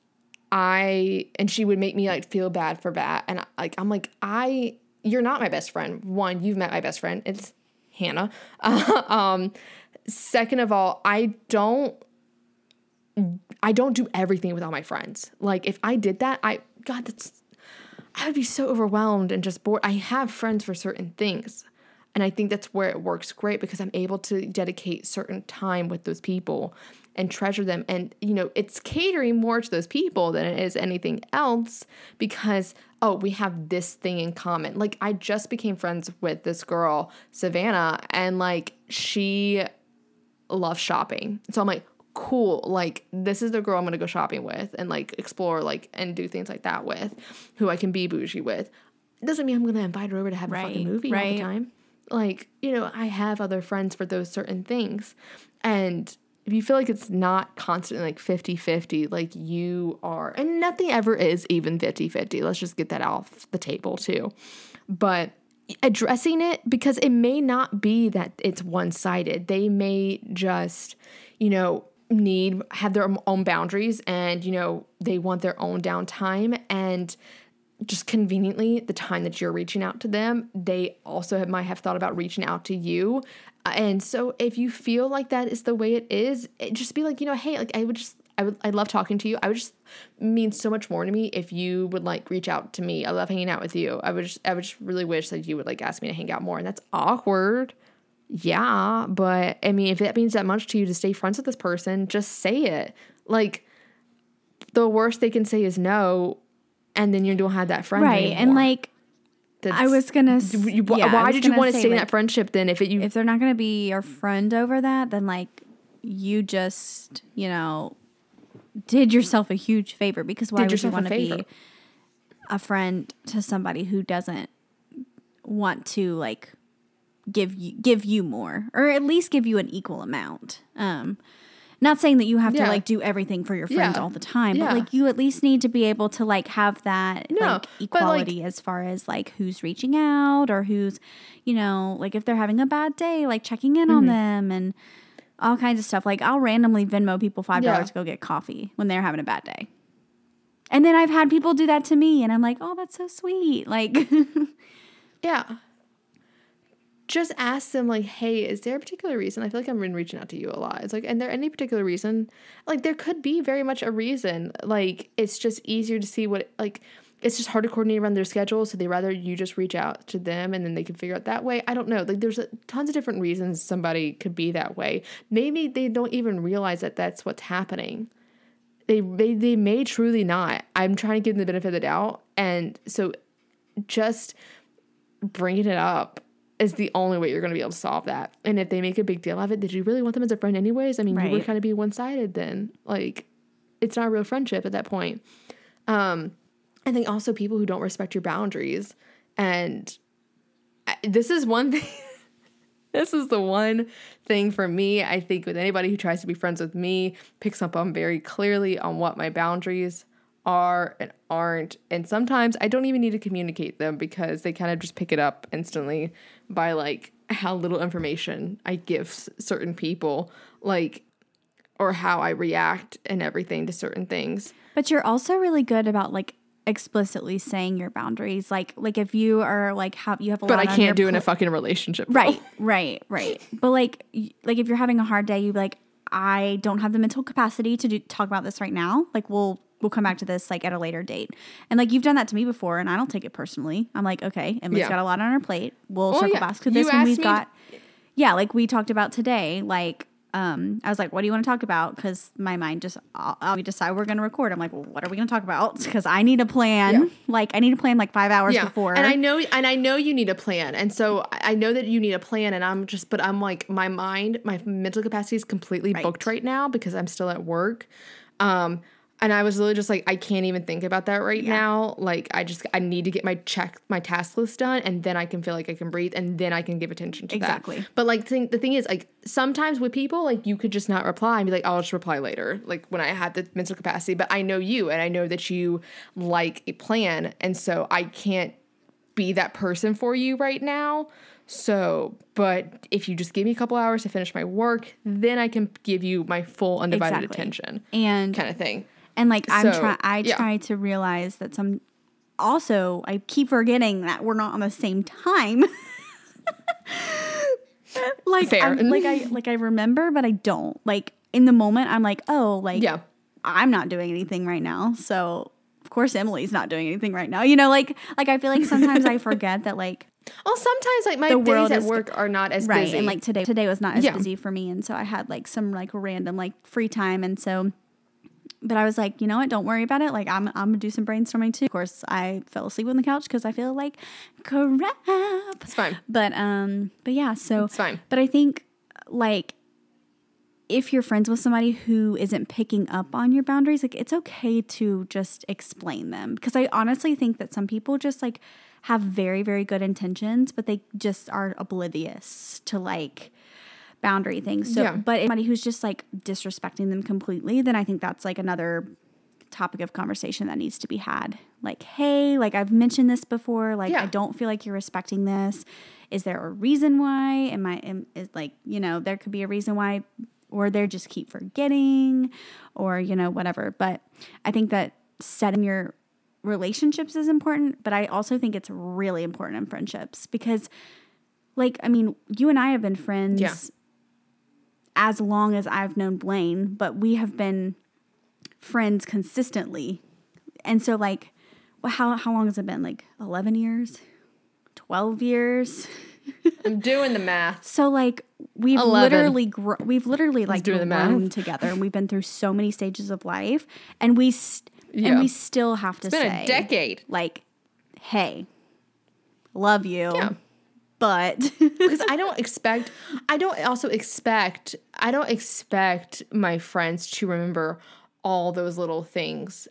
I and she would make me like feel bad for that and like I'm like I you're not my best friend. One, you've met my best friend. It's Hannah. um second of all, I don't I don't do everything with all my friends. Like if I did that, I god that's I would be so overwhelmed and just bored. I have friends for certain things. And I think that's where it works great because I'm able to dedicate certain time with those people and treasure them. And, you know, it's catering more to those people than it is anything else because, oh, we have this thing in common. Like, I just became friends with this girl, Savannah, and like, she loves shopping. So I'm like, cool. Like, this is the girl I'm gonna go shopping with and like explore, like, and do things like that with, who I can be bougie with. It doesn't mean I'm gonna invite her over to have a fucking movie all the time. Like, you know, I have other friends for those certain things. And if you feel like it's not constantly like 50 50, like you are, and nothing ever is even 50 50. Let's just get that off the table too. But addressing it because it may not be that it's one sided. They may just, you know, need have their own boundaries and, you know, they want their own downtime and just conveniently the time that you're reaching out to them they also have, might have thought about reaching out to you. Uh, and so if you feel like that is the way it is it just be like you know hey like i would just i would i love talking to you. I would just mean so much more to me if you would like reach out to me. I love hanging out with you. I would just i would just really wish that you would like ask me to hang out more and that's awkward. Yeah but i mean if that means that much to you to stay friends with this person just say it. Like the worst they can say is no and then you don't have that friend Right. And anymore. like I was gonna. s- you- yeah, why was did you want to stay in that friendship then if it you If they're not gonna be your friend over that, then like you just you know did yourself a huge favor because why Did would you want to be a friend to somebody who doesn't want to like give you give you more or at least give you an equal amount um not saying that you have Yeah. to like do everything for your friends Yeah. all the time but like you at least need to be able to like have that No, like but, like- equality as far as like who's reaching out or who's you know like if they're having a bad day like checking in Mm-hmm. on them and all kinds of stuff like i'll randomly venmo people five dollars to go get coffee when they're having a bad day and then i've had people do that to me and i'm like oh that's so sweet like yeah just ask them like, hey, is there a particular reason? I feel like I've been reaching out to you a lot. It's like, and there any particular reason? Like there could be very much a reason. Like it's just easier to see what like it's just hard to coordinate around their schedule, so they rather you just reach out to them and then they can figure out that way. I don't know. Like there's tons of different reasons somebody could be that way. Maybe they don't even realize that that's what's happening. They they they may truly not. I'm trying to give them the benefit of the doubt, and so just bringing it up is the only way you're going to be able to solve that. And if they make a big deal of it, did you really want them as a friend anyways? I mean, you would kind of be one sided then. Like, it's not a real friendship at that point. Um, I think also people who don't respect your boundaries. And I- this is one thing. this is the one thing for me. I think with anybody who tries to be friends with me, picks up on very clearly on what my boundaries are and aren't. And sometimes I don't even need to communicate them because they kind of just pick it up instantly by like how little information I give certain people, like, or how I react and everything to certain things. But you're also really good about like explicitly saying your boundaries. Like like if you are like have you have a But I can't do in a fucking relationship. bro. Right, right, right. But like, like if you're having a hard day, you be like, I don't have the mental capacity to do talk about this right now. Like, we'll we'll come back to this like at a later date. And like you've done that to me before, and I don't take it personally. I'm like, okay, Emily's Yeah. got a lot on her plate. We'll Well, circle yeah. back to You this when we've got. Yeah, like we talked about today. Like, um, I was like, what do you want to talk about? Because my mind just, I'll, I'll decide we're going to record. I'm like, well, what are we going to talk about? Because I need a plan. Yeah. Like, I need a plan like five hours before. And I know and I know you need a plan. And so I I know that you need a plan and I'm just but I'm like my mind, my mental capacity is completely Right. booked right now because I'm still at work. Um and I was literally just like I can't even think about that right now. Like I just I need to get my check my task list done and then I can feel like I can breathe and then I can give attention to that. Exactly. that. But like the thing is like sometimes with people like you could just not reply and be like oh, I'll just reply later like when I had the mental capacity. But I know you and I know that you like a plan and so I can't be that person for you right now. So, but if you just give me a couple hours to finish my work, then I can give you my full undivided Exactly. attention, and kind of thing. And like I'm So, trying, I yeah. try to realize that some. Also, I keep forgetting that we're not on the same time. like, like I like I remember, but I don't. Like in the moment, I'm like, oh, like Yeah. I'm not doing anything right now, so of course Emily's not doing anything right now. You know, like like I feel like sometimes I forget that like Well, sometimes like my The days at is- work are not as right busy. and like today today was not as Yeah. busy for me and so i had like some like random like free time and so but i was like you know what? Don't worry about it. Like i'm, I'm gonna do some brainstorming too. Of course i fell asleep on the couch because i feel like crap. It's fine. but um but yeah so It's fine. but i think like if you're friends with somebody who isn't picking up on your boundaries like it's okay to just explain them. Because i honestly think that some people just like have very very good intentions but they just are oblivious to like boundary things. So Yeah. but if somebody who's just like disrespecting them completely then i think that's like another topic of conversation that needs to be had. Like hey like i've mentioned this before. Like i don't feel like you're respecting this. Is there a reason why? Am i am, is like you know there could be a reason why or they just keep forgetting or you know whatever. But i think that setting your relationships is important but i also think it's really important in friendships because like i mean you and i have been friends Yeah. As long as i've known blaine but we have been friends consistently and so like well, how, how long has it been like 11 years 12 years I'm doing the math. so like we've 11. literally gr- we've literally like grown math. together and we've been through so many stages of life and we st- Yeah. and we still have to It's been say a decade. like hey love you Yeah. But because I don't expect I don't also expect I don't expect my friends to remember all those little things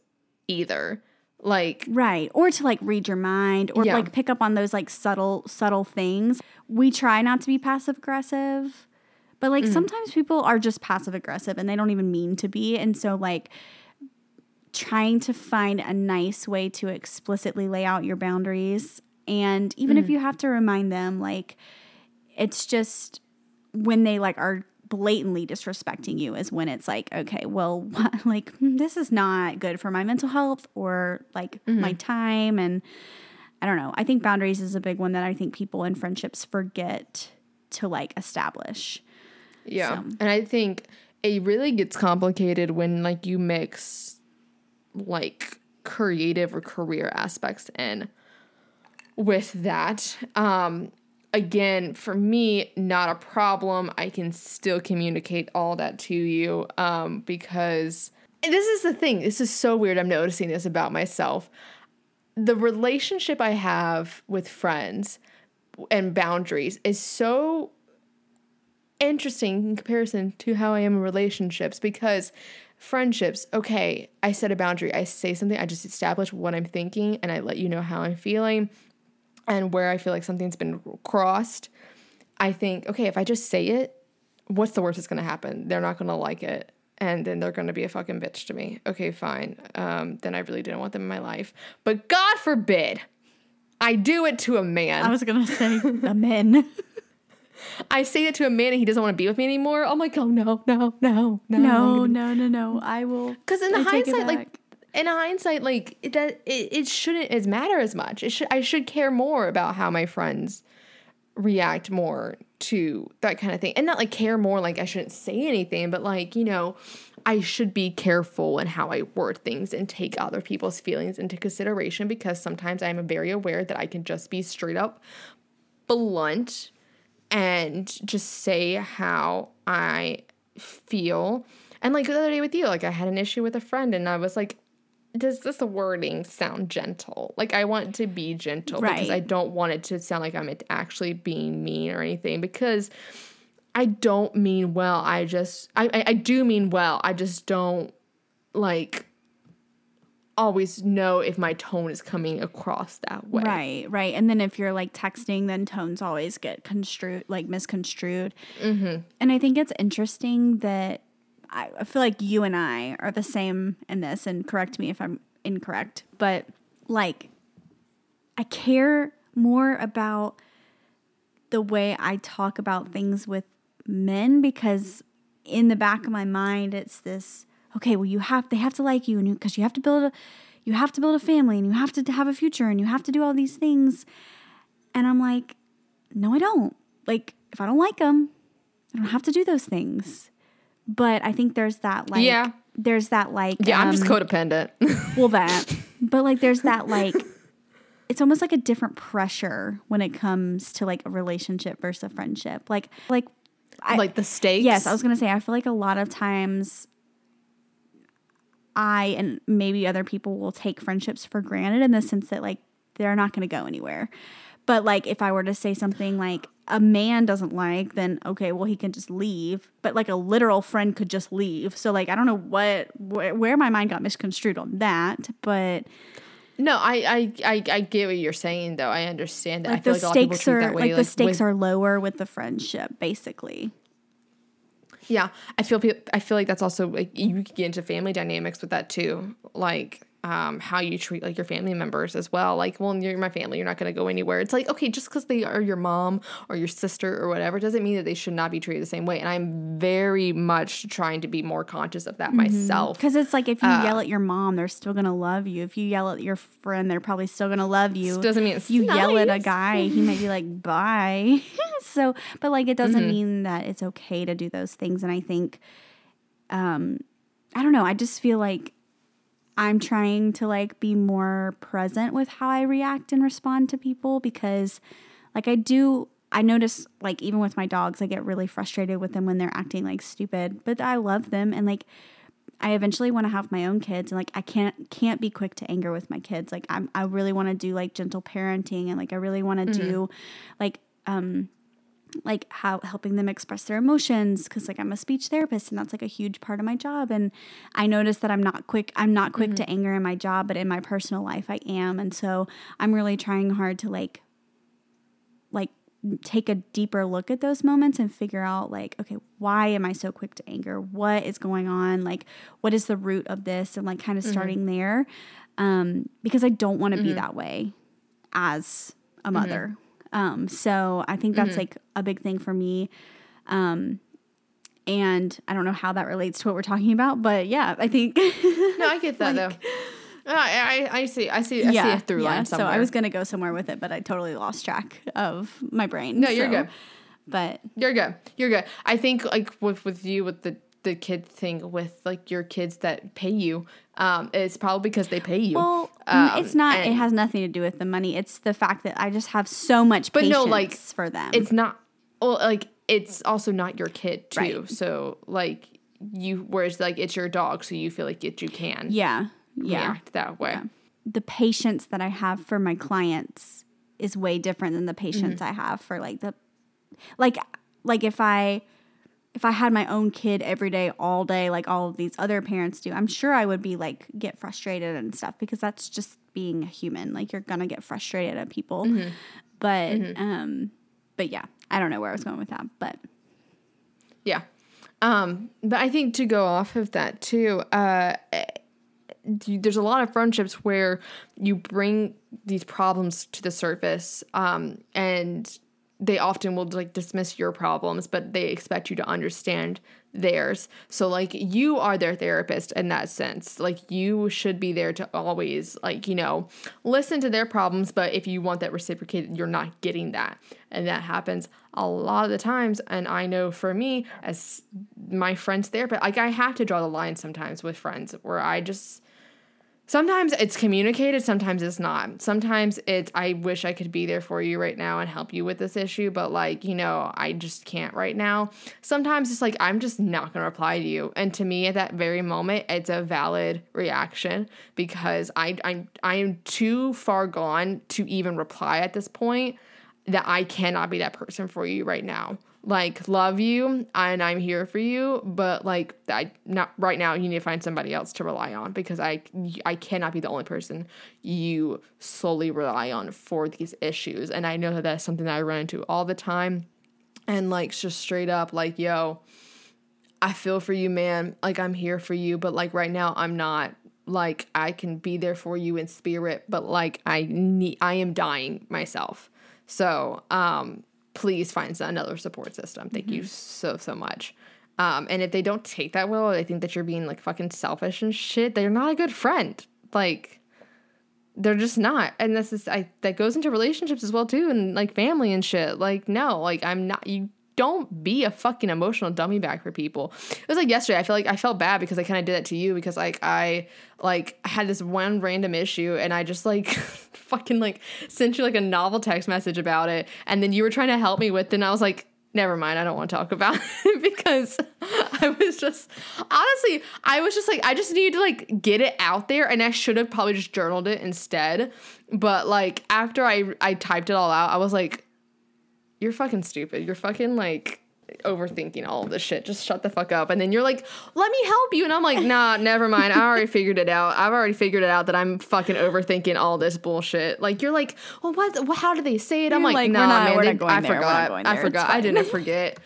either. Like right. Or to like read your mind or Yeah. like pick up on those like subtle subtle things. We try not to be passive aggressive but like mm. sometimes people are just passive aggressive and they don't even mean to be. And so like trying to find a nice way to explicitly lay out your boundaries and even if you have to remind them like it's just when they like are blatantly disrespecting you is when it's like okay well what, like hmm, this is not good for my mental health or like my time and I don't know. I think boundaries is a big one that I think people in friendships forget to like establish. Yeah. So- And I think it really gets complicated when like you mix like creative or career aspects in with that. Um again, for me, not a problem. I can still communicate all that to you um because this is the thing. This is so weird. I'm noticing this about myself. The relationship I have with friends and boundaries is so interesting in comparison to how I am in relationships because friendships, okay, I set a boundary. I say something, I just establish what I'm thinking and I let you know how I'm feeling and where I feel like something's been crossed. I think, okay, if I just say it, what's the worst that's gonna happen? They're not gonna like it. And then they're gonna be a fucking bitch to me. Okay, fine. Um, then I really didn't want them in my life. But God forbid I do it to a man. I was gonna say the men. I say it to a man and he doesn't want to be with me anymore. I'm like, oh no, no, no, no, No, no, no, no. I will. Because in I hindsight, like. In hindsight, like that it, it shouldn't as matter as much. It should I should care more about how my friends react more to that kind of thing, and not like care more like I shouldn't say anything, but like you know. I should be careful in how I word things and take other people's feelings into consideration because sometimes I'm very aware that I can just be straight up blunt and just say how I feel. And like the other day with you, like I had an issue with a friend and I was like, does this wording sound gentle? Like I want to be gentle because I don't want it to sound like I'm actually being mean or anything because I don't mean well. I just I I, I do mean well. I just don't like always know if my tone is coming across that way. Right, right. And then if you're like texting, then tones always get construed, like misconstrued. Mm-hmm. And I think it's interesting that I, feel like you and I are the same in this, and correct me if I'm incorrect, but like I care more about the way I talk about things with men because in the back of my mind it's this okay well you have they have to like you and you because you have to build a you have to build a family and you have to have a future and you have to do all these things and I'm like no I don't. Like if I don't like them I don't have to do those things but I think there's that like Yeah. there's that like Yeah, I'm just um, codependent. well that but like there's that like it's almost like a different pressure when it comes to like a relationship versus a friendship like like I, like the stakes. yes i was gonna say i feel like a lot of times i and maybe other people will take friendships for granted in the sense that like they're not gonna go anywhere but like if i were to say something like a man doesn't like then okay well he can just leave but like a literal friend could just leave so like i don't know what wh- where my mind got misconstrued on that but No, I, I, I, I get what you're saying though. I understand that. like I feel the like a lot of people stakes are that way. like, the stakes with- are lower with the friendship basically Yeah, I feel I feel like that's also like you can get into family dynamics with that too, like um, how you treat like your family members as well. Like, well, you're my family, you're not going to go anywhere. It's like okay, just because they are your mom or your sister or whatever doesn't mean that they should not be treated the same way. And I'm very much trying to be more conscious of that myself. Because it's like if you Uh, yell at your mom, they're still gonna love you. If you yell at your friend, they're probably still gonna love you. It doesn't mean you yell at a guy, he might be like, "Bye." so, but like, it doesn't Mm-hmm. mean that it's okay to do those things. And I think, um, I don't know. I just feel like I'm trying to like be more present with how I react and respond to people because, like, I do. I notice, like, even with my dogs, I get really frustrated with them when they're acting like stupid, but I love them and like. I eventually want to have my own kids and like I can't can't be quick to anger with my kids. Like I'm I really want to do like gentle parenting and like I really want to do like um like how helping them express their emotions because like I'm a speech therapist and that's like a huge part of my job. And I notice that I'm not quick I'm not quick to mm-hmm. anger in my job but in my personal life I am. And so I'm really trying hard to like like take a deeper look at those moments and figure out like okay why am i so quick to anger? What is going on? Like what is the root of this? And like kind of mm-hmm. starting there um because i don't want to be mm-hmm. that way as a mother um so i think that's like a big thing for me um and i don't know how that relates to what we're talking about but yeah i think No, I get that though. I, I, I see. I see. I see a through line So. I was gonna go somewhere with it, but I totally lost track of my brain. No, you're so- good. But You're good. You're good. I think like with with you with the the kid thing with like your kids that pay you, um, it's probably because they pay you. well, Um, it's not. It has nothing to do with the money. It's the fact that I just have so much But patience no, like, for them. It's not. Well, like it's also not your kid too. Right. So like you, whereas like it's your dog, so you feel like it you can yeah, yeah. react that way. The patience that I have for my clients is way different than the Mm-hmm. patience I have for like the, like, like if I. If I had my own kid every day, all day, like all of these other parents do, I'm sure I would be like get frustrated and stuff because that's just being a human. Like you're gonna get frustrated at people, Mm-hmm. but um, but yeah, I don't know where I was going with that, but Yeah. Um, but I think to go off of that too, uh, there's a lot of friendships where you bring these problems to the surface, um, and they often will like dismiss your problems, but they expect you to understand theirs. So like you are their therapist in that sense. Like you should be there to always like, you know, listen to their problems, but if you want that reciprocated, you're not getting that. And that happens a lot of the times. And I know for me, as my friend's therapist, like I have to draw the line sometimes with friends where I just sometimes it's communicated, sometimes it's not. Sometimes it's I wish I could be there for you right now and help you with this issue, but like, you know, I just can't right now. Sometimes it's like I'm just not to reply to you. And to me at that very moment, it's a valid reaction because I I I am too far gone to even reply at this point that I cannot be that person for you right now. Like love you and I'm here for you, but like I not right now you need to find somebody else to rely on because I I cannot be the only person you solely rely on for these issues. And I know that that's something that I run into all the time. And like just straight up like yo, I feel for you, man. Like I'm here for you, but like right now I'm not. Like I can be there for you in spirit, but like I need I am dying myself. So, um please find another support system. Thank you so so much. Um and if they don't take that well, they think that you're being like fucking selfish and shit, they're not a good friend. Like they're just not and this is i that goes into relationships as well too and like family and shit like no like i'm not you don't be a fucking emotional dummy bag for people. It was like yesterday i feel like i felt bad because i kind of did that to you because like i like had this one random issue and i just like fucking like sent you like a novel text message about it and then you were trying to help me with it and i was like never mind i don't want to talk about it because i was just honestly i was just like i just needed to like get it out there and i should have probably just journaled it instead. But like after i i typed it all out i was like you're fucking stupid. You're fucking like overthinking all of this shit. Just shut the fuck up. And then you're like let me help you. And i'm like nah never mind. I already figured it out. I've already figured it out that i'm fucking overthinking all this bullshit. Like you're like well what, what how do they say it? I'm like, like, we're nah not- man they- not going i we're not forgot. i forgot. I didn't forget.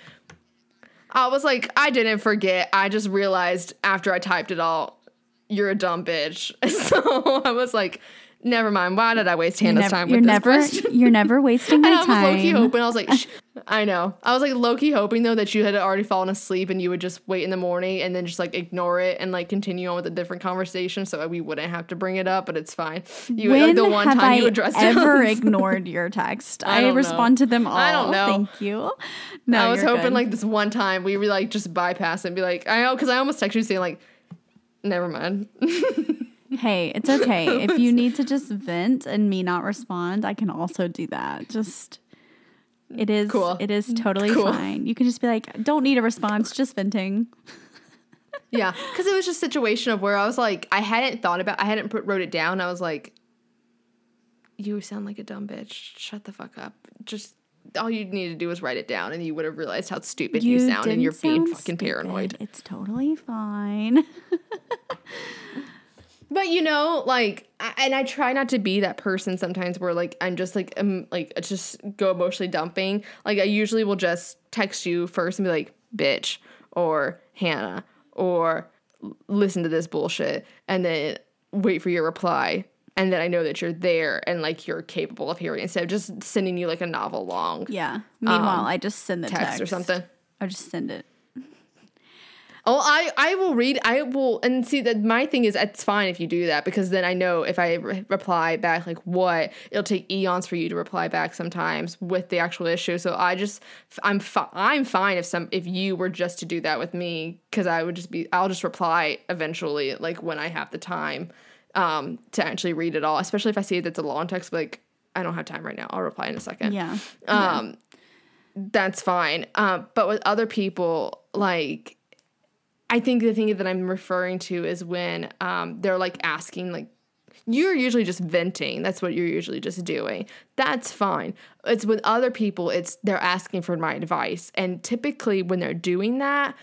I was like, I didn't forget. I just realized after I typed it all, you're a dumb bitch. So I was like, never mind. Why did I waste Hannah's never, time you're with this never, question? you're never wasting my And I was low key time. hoping. I was like, Sh-. I know. I was like low key hoping though that you had already fallen asleep and you would just wait in the morning and then just like ignore it and like continue on with a different conversation so we wouldn't have to bring it up. But it's fine. You when like the one have time I you addressed ever it. ignored your text? I I, know. respond to them all. I don't know. Thank you. No, I was hoping good. like this one time we were like just bypass it and be like, I know because I almost texted you saying like, never mind. Hey, it's okay. if you need to just vent and me not respond, I can also do that. Just it is Cool. it is totally Cool. fine. You can just be like, don't need a response, just venting. Yeah, because it was just a situation of where I was like, I hadn't thought about, I hadn't put, wrote it down. I was like, you sound like a dumb bitch. Shut the fuck up. Just all you need to do is write it down, and you would have realized how stupid you, sound, and you're being fucking stupid. paranoid. It's totally fine. But you know, like, I, and I try not to be that person sometimes where like I'm just like um like just go emotionally dumping. Like I usually will just text you first and be like, bitch, or Hannah, or listen to this bullshit, and then wait for your reply. And then I know that you're there and like you're capable of hearing instead of just sending you like a novel long yeah. Meanwhile, Um, I just send the text, text, or something. I just send it. Oh, I I will read. I will and see that my thing is it's fine if you do that because then I know if I re- reply back like what it'll take eons for you to reply back sometimes with the actual issue. So I just I'm fi- I'm fine if some if you were just to do that with me because I would just be I'll just reply eventually like when I have the time um to actually read it all. Especially if I see that's a long text like I don't have time right now. I'll reply in a second. Yeah. Um, that's fine. Um, but with other people, like, I think the thing that I'm referring to is when um, they're like asking, like, you're usually just venting. That's what you're usually just doing. That's fine. It's with other people, it's they're asking for my advice. And typically, when they're doing that,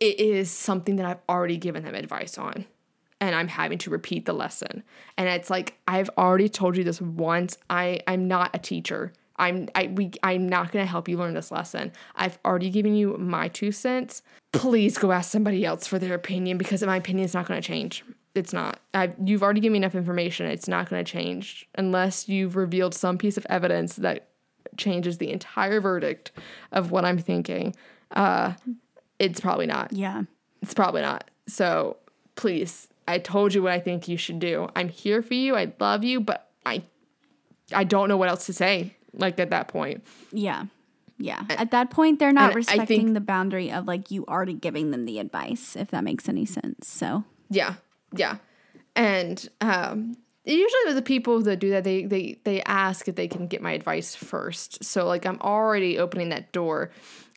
it is something that I've already given them advice on. And I'm having to repeat the lesson. And it's like, I've already told you this once. I, I'm not a teacher. I'm I we I'm not gonna help you learn this lesson. I've already given you my two cents. Please go ask somebody else for their opinion because my opinion is not gonna change. It's not. I you've already given me enough information. It's not gonna change unless you've revealed some piece of evidence that changes the entire verdict of what I'm thinking. Uh, it's probably not. Yeah. It's probably not. So please, I told you what I think you should do. I'm here for you. I love you, but I I don't know what else to say. Like at that point. Yeah. Yeah. At that point, they're not and respecting think- the boundary of like you already giving them the advice, if that makes any sense. So, Yeah, yeah, and um, usually with the people that do that, they they they ask if they can get my advice first. So like I'm already opening that door,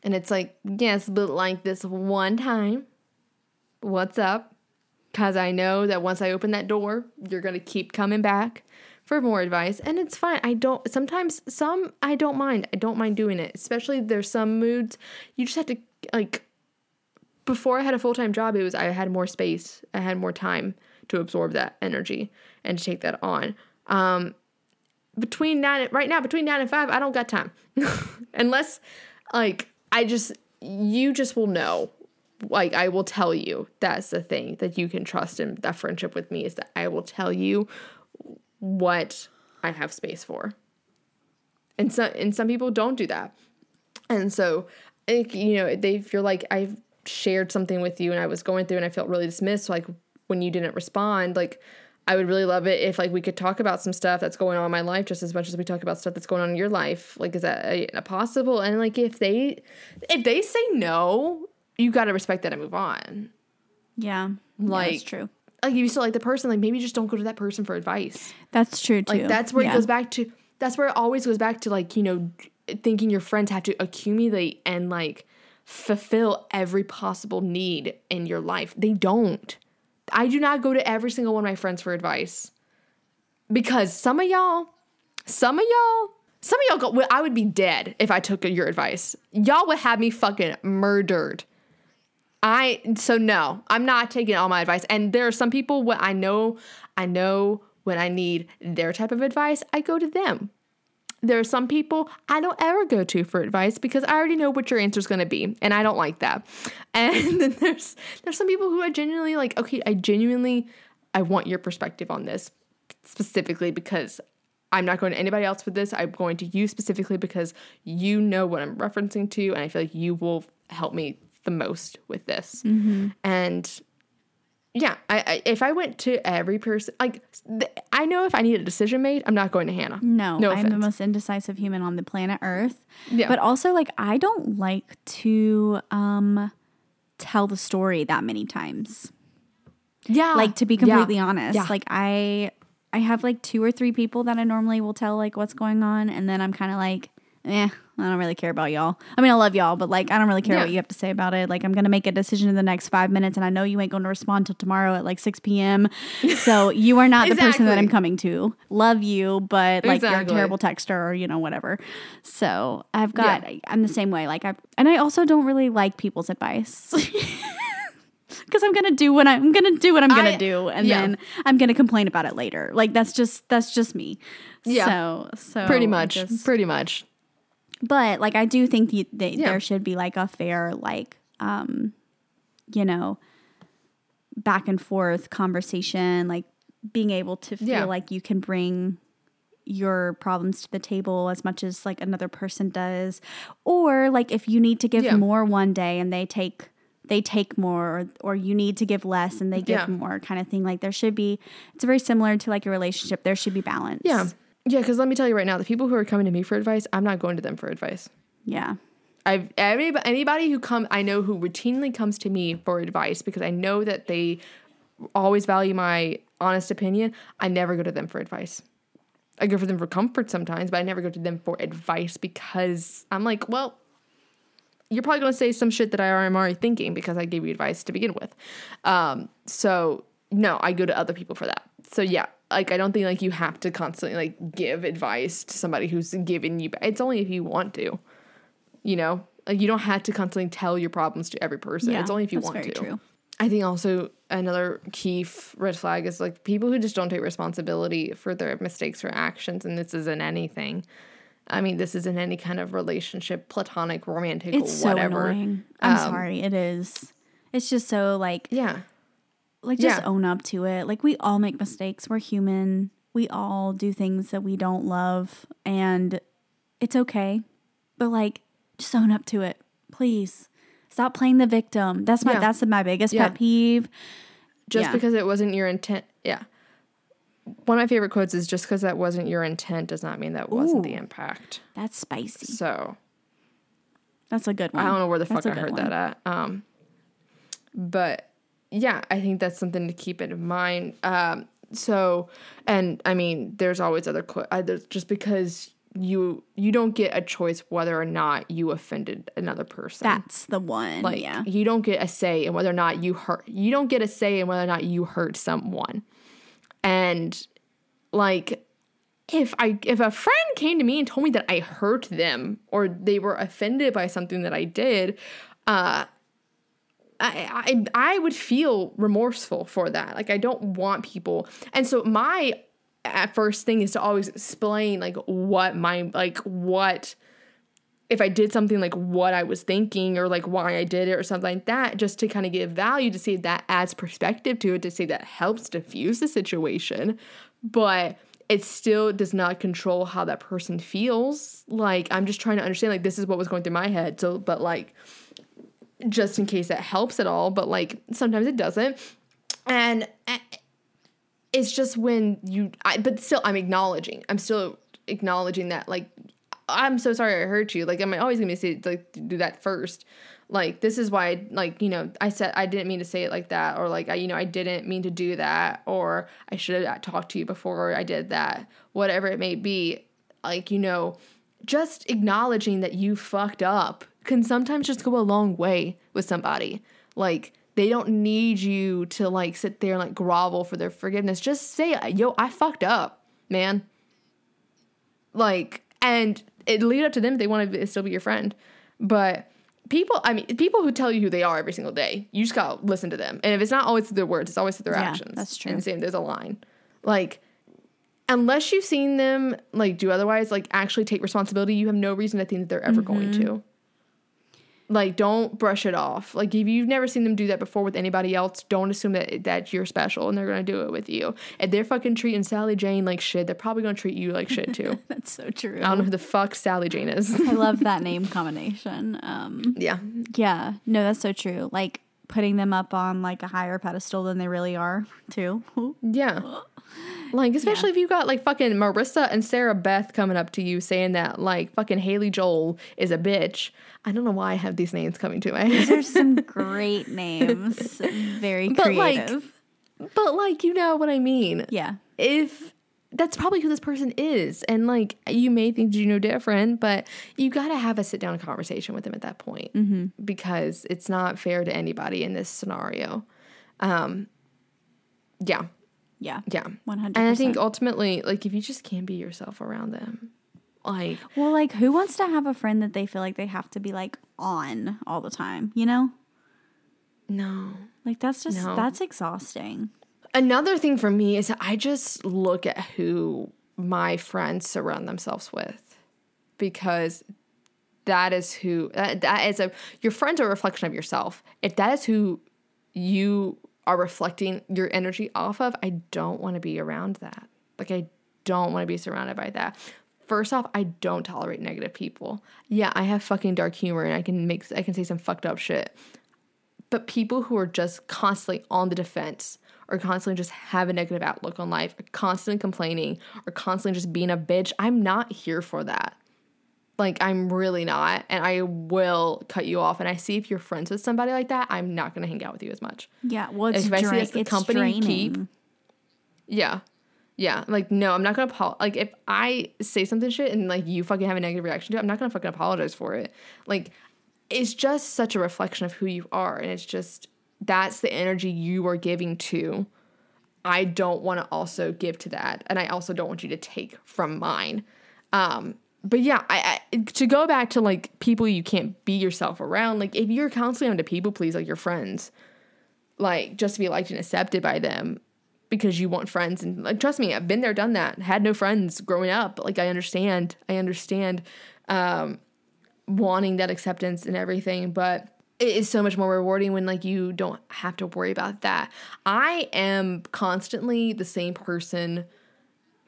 and it's like yes, but like this one time, what's up? Because I know that once I open that door, you're gonna keep coming back for more advice, and it's fine. I don't. Sometimes some I don't mind. I don't mind doing it, especially there's some moods you just have to like before I had a full time job, it was I had more space, I had more time to absorb that energy and to take that on. Um, between nine right now, between nine and five, I don't got time, unless like I just you just will know. Like I will tell you that's the thing that you can trust in that friendship with me is that I will tell you what I have space for. And some and some people don't do that. And so, you know, they feel like I've shared something with you and I was going through and I felt really dismissed. Like when you didn't respond, like I would really love it if like we could talk about some stuff that's going on in my life just as much as we talk about stuff that's going on in your life. Like, is that a, a possible? And like, if they if they say no, you got to respect that and move on. yeah. Like- yeah, that's true. Like, if you still like the person, like maybe just don't go to that person for advice. That's true too. Like that's where yeah. it goes back to. That's where it always goes back to like you know thinking your friends have to accumulate and like fulfill every possible need in your life. They don't. I do not go to every single one of my friends for advice because some of y'all, some of y'all, some of y'all go. well, I would be dead if I took your advice. Y'all would have me fucking murdered. I so no, I'm not taking all my advice. And there are some people when I know, I know when I need their type of advice, I go to them. There are some people I don't ever go to for advice because I already know what your answer is going to be, and I don't like that. And then there's there's some people who I genuinely like. Okay, I genuinely I want your perspective on this specifically because I'm not going to anybody else with this. I'm going to you specifically because you know what I'm referencing to, and I feel like you will help me the most with this. And yeah, I, I if I went to every person, like th- I know if I need a decision made, I'm not going to Hannah. No, no I'm the most indecisive human on the planet Earth. Yeah. But also like I don't like to um tell the story that many times. Yeah, Like to be Yeah. completely honest. Yeah. Like I I have like two or three people that I normally will tell like what's going on and then I'm kind of like eh, I don't really care about y'all. I mean, I love y'all, but like, I don't really care Yeah. what you have to say about it. Like, I'm gonna make a decision in the next five minutes, and I know you ain't going to respond till tomorrow at like 6 p.m. So you are not the person that I'm coming to. Love you, but like you're a terrible texter or you know whatever. So I've got Yeah. I'm the same way. Like I and I also don't really like people's advice. Because I'm gonna do what I'm gonna do what I'm gonna I- do, and yeah. then I'm gonna complain about it later. Like that's just that's just me. Yeah. So so pretty much, just- pretty much. But like I do think the, the, Yeah. there should be like a fair like um you know back and forth conversation like being able to feel Yeah. like you can bring your problems to the table as much as like another person does or like if you need to give Yeah. more one day and they take they take more or, or you need to give less and they give Yeah. more kind of thing. Like there should be it's very similar to like a relationship. There should be balance. Yeah. Yeah, because let me tell you right now, the people who are coming to me for advice, I'm not going to them for advice. Yeah. I've every, anybody who come I know who routinely comes to me for advice because I know that they always value my honest opinion. I never go to them for advice. I go for them for comfort sometimes, but I never go to them for advice because I'm like, well, you're probably going to say some shit that I am already thinking because I gave you advice to begin with. Um, so no, I go to other people for that. So yeah, like I don't think like you have to constantly like give advice to somebody who's giving you. It's only if you want to you know like you don't have to constantly tell your problems to every person Yeah, it's only if you want to true. i think also another key f- red flag is like people who just don't take responsibility for their mistakes or actions and this isn't anything i mean this isn't any kind of relationship platonic romantic It's so whatever annoying. I'm Um, sorry. It is. It's just so like yeah like just Yeah. own up to it. Like we all make mistakes. We're human. We all do things that we don't love and it's okay. But like just own up to it. Please. Stop playing the victim. That's my Yeah. that's my biggest Yeah. pet peeve. just because it wasn't your intent yeah one of my favorite quotes is just because that wasn't your intent does not mean that wasn't the impact That's spicy. so That's a good one. I don't know where the That's fuck I heard one. that at. Um, but yeah, I think that's something to keep in mind. Um, so, and I mean, there's always other qu- uh, there's just because you you don't get a choice whether or not you offended another person. That's the one. like yeah. you don't get a say in whether or not you hurt. You don't get a say in whether or not you hurt someone. And like if I if a friend came to me and told me that I hurt them or they were offended by something that I did, uh I, I I would feel remorseful for that. Like I don't want people. And so my at first thing is to always explain like what my like what if I did something like what I was thinking or like why I did it or something like that, just to kind of give value to see if that adds perspective to it, to see that helps diffuse the situation. But it still does not control how that person feels. Like I'm just trying to understand like this is what was going through my head. So but like just in case it helps at all, but like sometimes it doesn't. And eh, it's just when you I but still I'm acknowledging. I'm still acknowledging that like I'm so sorry I hurt you. Like am I'm always gonna say like do that first. Like this is why I, like you know I said I didn't mean to say it like that or like I you know I didn't mean to do that or I should have talked to you before I did that. Whatever it may be. Like you know just acknowledging that you fucked up can sometimes just go a long way with somebody. Like they don't need you to like sit there and like grovel for their forgiveness. Just say, "Yo, I fucked up, man." Like, and it lead up to them if they want to still be your friend. But people, I mean, people who tell you who they are every single day, you just gotta listen to them. And if it's not always their words, it's always their Yeah, actions. that's true. And same, there's a line. Like, unless you've seen them like do otherwise, like actually take responsibility, you have no reason to think that they're ever going Mm-hmm. to. Like, don't brush it off. Like, if you've never seen them do that before with anybody else, don't assume that that you're special and they're gonna do it with you. If they're fucking treating Sally Jane like shit, they're probably gonna treat you like shit too. That's so true. I don't know who the fuck Sally Jane is. I love that name combination. Um, yeah, yeah, no, that's so true. Like putting them up on like a higher pedestal than they really are, too. yeah. Like, especially if you got like fucking Marissa and Sarah Beth coming up to you saying that like fucking Haley Joel is a bitch. I don't know why I have these names coming to my head. are some great names. Very But, like, creative. but like, you know what I mean. yeah. if that's probably who this person is and like you may think you know different but you got to have a sit down conversation with them at that point because it's not fair to anybody in this scenario um yeah Yeah. yeah 100%. and i think ultimately like if you just can't be yourself around them like Well, like, who wants to have a friend that they feel like they have to be like on all the time? You know, no like that's just No. that's exhausting. Another thing for me is I just look at who my friends surround themselves with because that is who that, that is a your friends are a reflection of yourself. If that is who you are reflecting your energy off of, I don't want to be around that. Like I don't want to be surrounded by that. First off, I don't tolerate negative people. Yeah, I have fucking dark humor and I can make I can say some fucked up shit But people who are just constantly on the defense or constantly just have a negative outlook on life, or constantly complaining, or constantly just being a bitch, I'm not here for that. Like, I'm really not. And I will cut you off. And I see if you're friends with somebody like that, I'm not going to hang out with you as much. Yeah. Well, it's, If I see dra- that's the it's company you keep. Yeah. Yeah. Like, no, I'm not going to apologize. Like, if I say something shit and, like, you fucking have a negative reaction to it, I'm not going to fucking apologize for it. Like, it's just such a reflection of who you are. And it's just, that's the energy you are giving to. I don't want to also give to that. And I also don't want you to take from mine. Um, but yeah, I, I to go back to like people you can't be yourself around, like if you're constantly having to people please like your friends, like just to be liked and accepted by them because you want friends and like trust me, I've been there, done that. Had no friends growing up. Like I understand. I understand um wanting that acceptance and everything, but it is so much more rewarding when like you don't have to worry about that. I am constantly the same person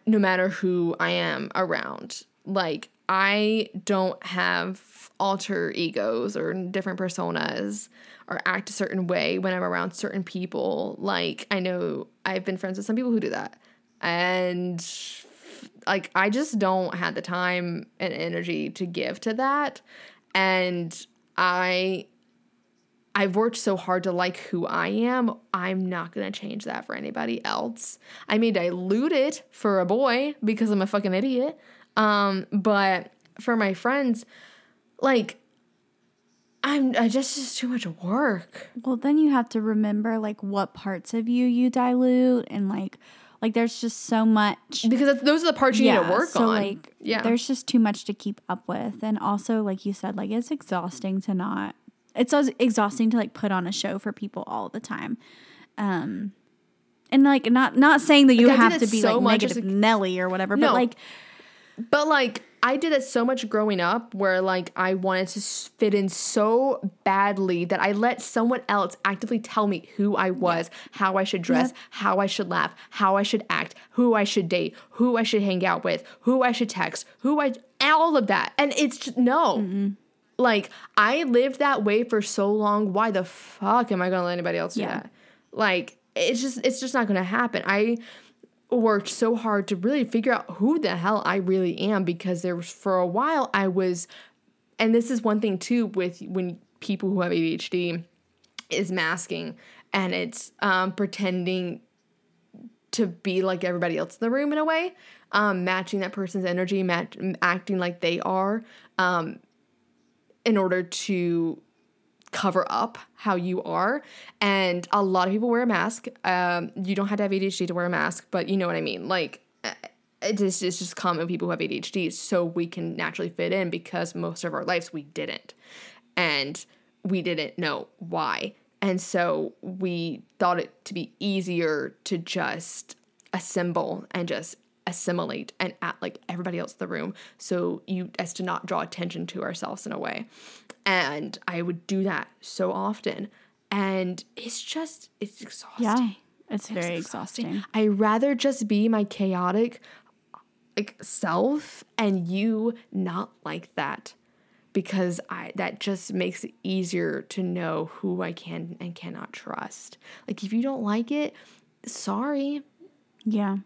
no matter who I am around. Like I don't have alter egos or different personas or act a certain way when I'm around certain people. Like I know I've been friends with some people who do that. And like I just don't have the time and energy to give to that. And I I've worked so hard to like who I am. I'm not gonna change that for anybody else. I may dilute it for a boy because I'm a fucking idiot. Um, but for my friends, like I'm I just just too much work. Well, then you have to remember like what parts of you you dilute and like like there's just so much Because that's, those are the parts you need to work so on. like yeah. there's just too much to keep up with and also like you said like it's exhausting to not it's exhausting to like put on a show for people all the time um and like not not saying that you Like, have to be so like much negative Nelly or whatever No. but like But like I did it so much growing up where like I wanted to fit in so badly that I let someone else actively tell me who I was, how I should dress, how I should laugh, how I should act, who I should date, who I should hang out with, who I should text, who I all of that. And it's just no. Mm-hmm. Like I lived that way for so long. Why the fuck am I going to let anybody else do Yeah. that? Like it's just it's just not going to happen. I worked so hard to really figure out who the hell I really am because there was for a while I was and this is one thing too with when people who have ADHD is masking and it's um, pretending to be like everybody else in the room in a way, um, matching that person's energy, match, acting like they are, um, in order to cover up how you are. And a lot of people wear a mask. Um, you don't have to have ADHD to wear a mask, but you know what I mean. Like, uh, it is, it's just common people who have ADHD, so we can naturally fit in because most of our lives we didn't. And we didn't know why. And so we thought it to be easier to just assemble and just assimilate and act like everybody else in the room. So you as to not draw attention to ourselves in a way. And i would do that so often. And it's just it's exhausting. Yeah it's very exhausting. I rather just be my chaotic like self and you not like that. Because I that just makes it easier to know who I can and cannot trust. Like if you don't like it, sorry. yeah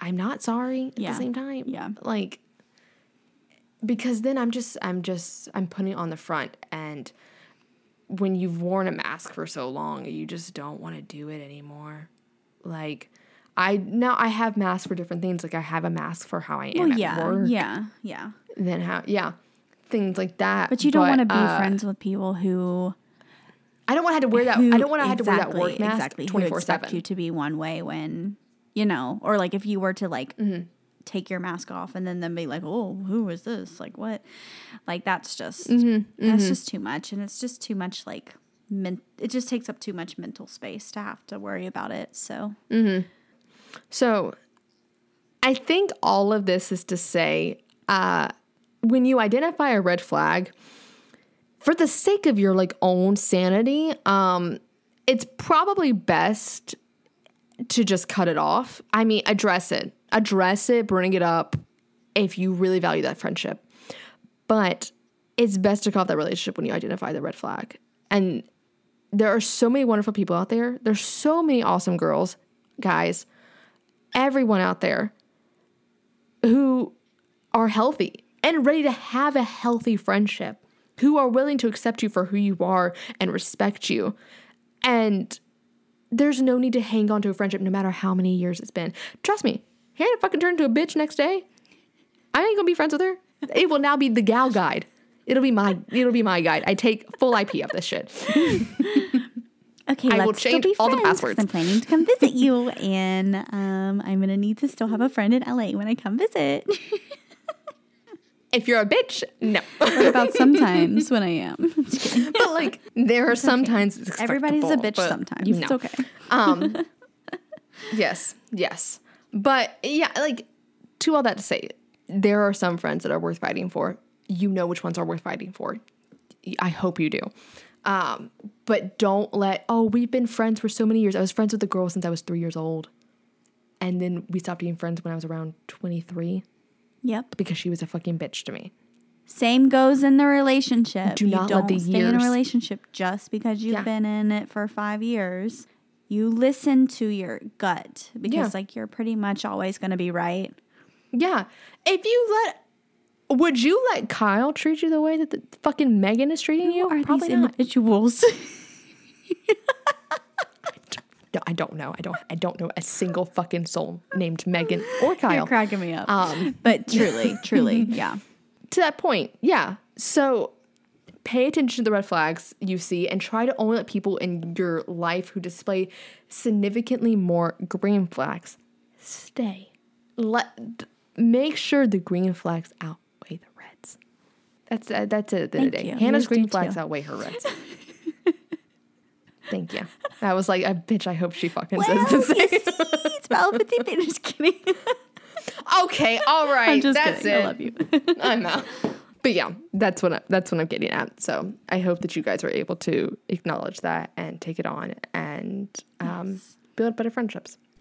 I'm not sorry at Yeah. the same time. Yeah. Like because then I'm just I'm just I'm putting it on the front and when you've worn a mask for so long, you just don't want to do it anymore. Like I now I have masks for different things. Like I have a mask for how I am well at yeah work. yeah yeah Then how yeah. Things like that. but you don't want to be uh, friends with people who I don't want to have to wear that. who I don't want to have to wear that work mask exactly, twenty four seven. you to be one way when you know, or like if you were to like Mm-hmm. take your mask off and then then be like, oh, who is this? Like what? Like that's just Mm-hmm, that's just too much, and it's just too much like. Men- it just takes up too much mental space to have to worry about it. So So I think all of this is to say uh, when you identify a red flag, for the sake of your like own sanity, um, it's probably best to just cut it off. I mean, address it, address it, bring it up if you really value that friendship. But it's best to cut off that relationship when you identify the red flag. And there are so many wonderful people out there. There's so many awesome girls, guys, everyone out there who are healthy and ready to have a healthy friendship, who are willing to accept you for who you are and respect you. And there's no need to hang on to a friendship no matter how many years it's been. Trust me, gonna fucking turn into a bitch next day. I ain't gonna be friends with her. It will now be the gal guide. It'll be my it'll be my guide. I take full IP of this shit. Okay, I let's still change be all the passwords. I'm planning to come visit you, and um, I'm gonna need to still have a friend in LA when I come visit. If you're a bitch, no. what about sometimes when I am? But like there are sometimes it's Everybody's a bitch sometimes. You It's okay. Um Yes, yes. But yeah, like to all that to say, there are some friends that are worth fighting for. You know which ones are worth fighting for. I hope you do. Um, but don't let oh, we've been friends for so many years. I was friends with the girl since I was three years old. And then we stopped being friends when I was around 23 Yep. because she was a fucking bitch to me. Same goes in the relationship. Do not you let don't the stay in a relationship just because you've Yeah. been in it for five years. You listen to your gut because, Yeah. like, you're pretty much always going to be right. Yeah. If you let, would you let Kyle treat you the way that the fucking Megan is treating you? Are Probably these not. individuals? I don't know. I don't. I don't know a single fucking soul named Megan or Kyle. You're cracking me up. Um, but truly, truly, yeah. to that point, yeah. So pay attention to the red flags you see and try to only let people in your life who display significantly more green flags stay. Let make sure the green flags outweigh the reds. That's uh, that's it at the end of the day. you. Hannah's Yours green flags outweigh her reds. Thank you. That was like a bitch. I hope she fucking says the same. it's Thing. Just kidding. Okay, all right. I'm just that's kidding. it. I love you. I'm out. But yeah, that's what I, that's what I'm getting at. So I hope that you guys are able to acknowledge that and take it on and um, build better friendships.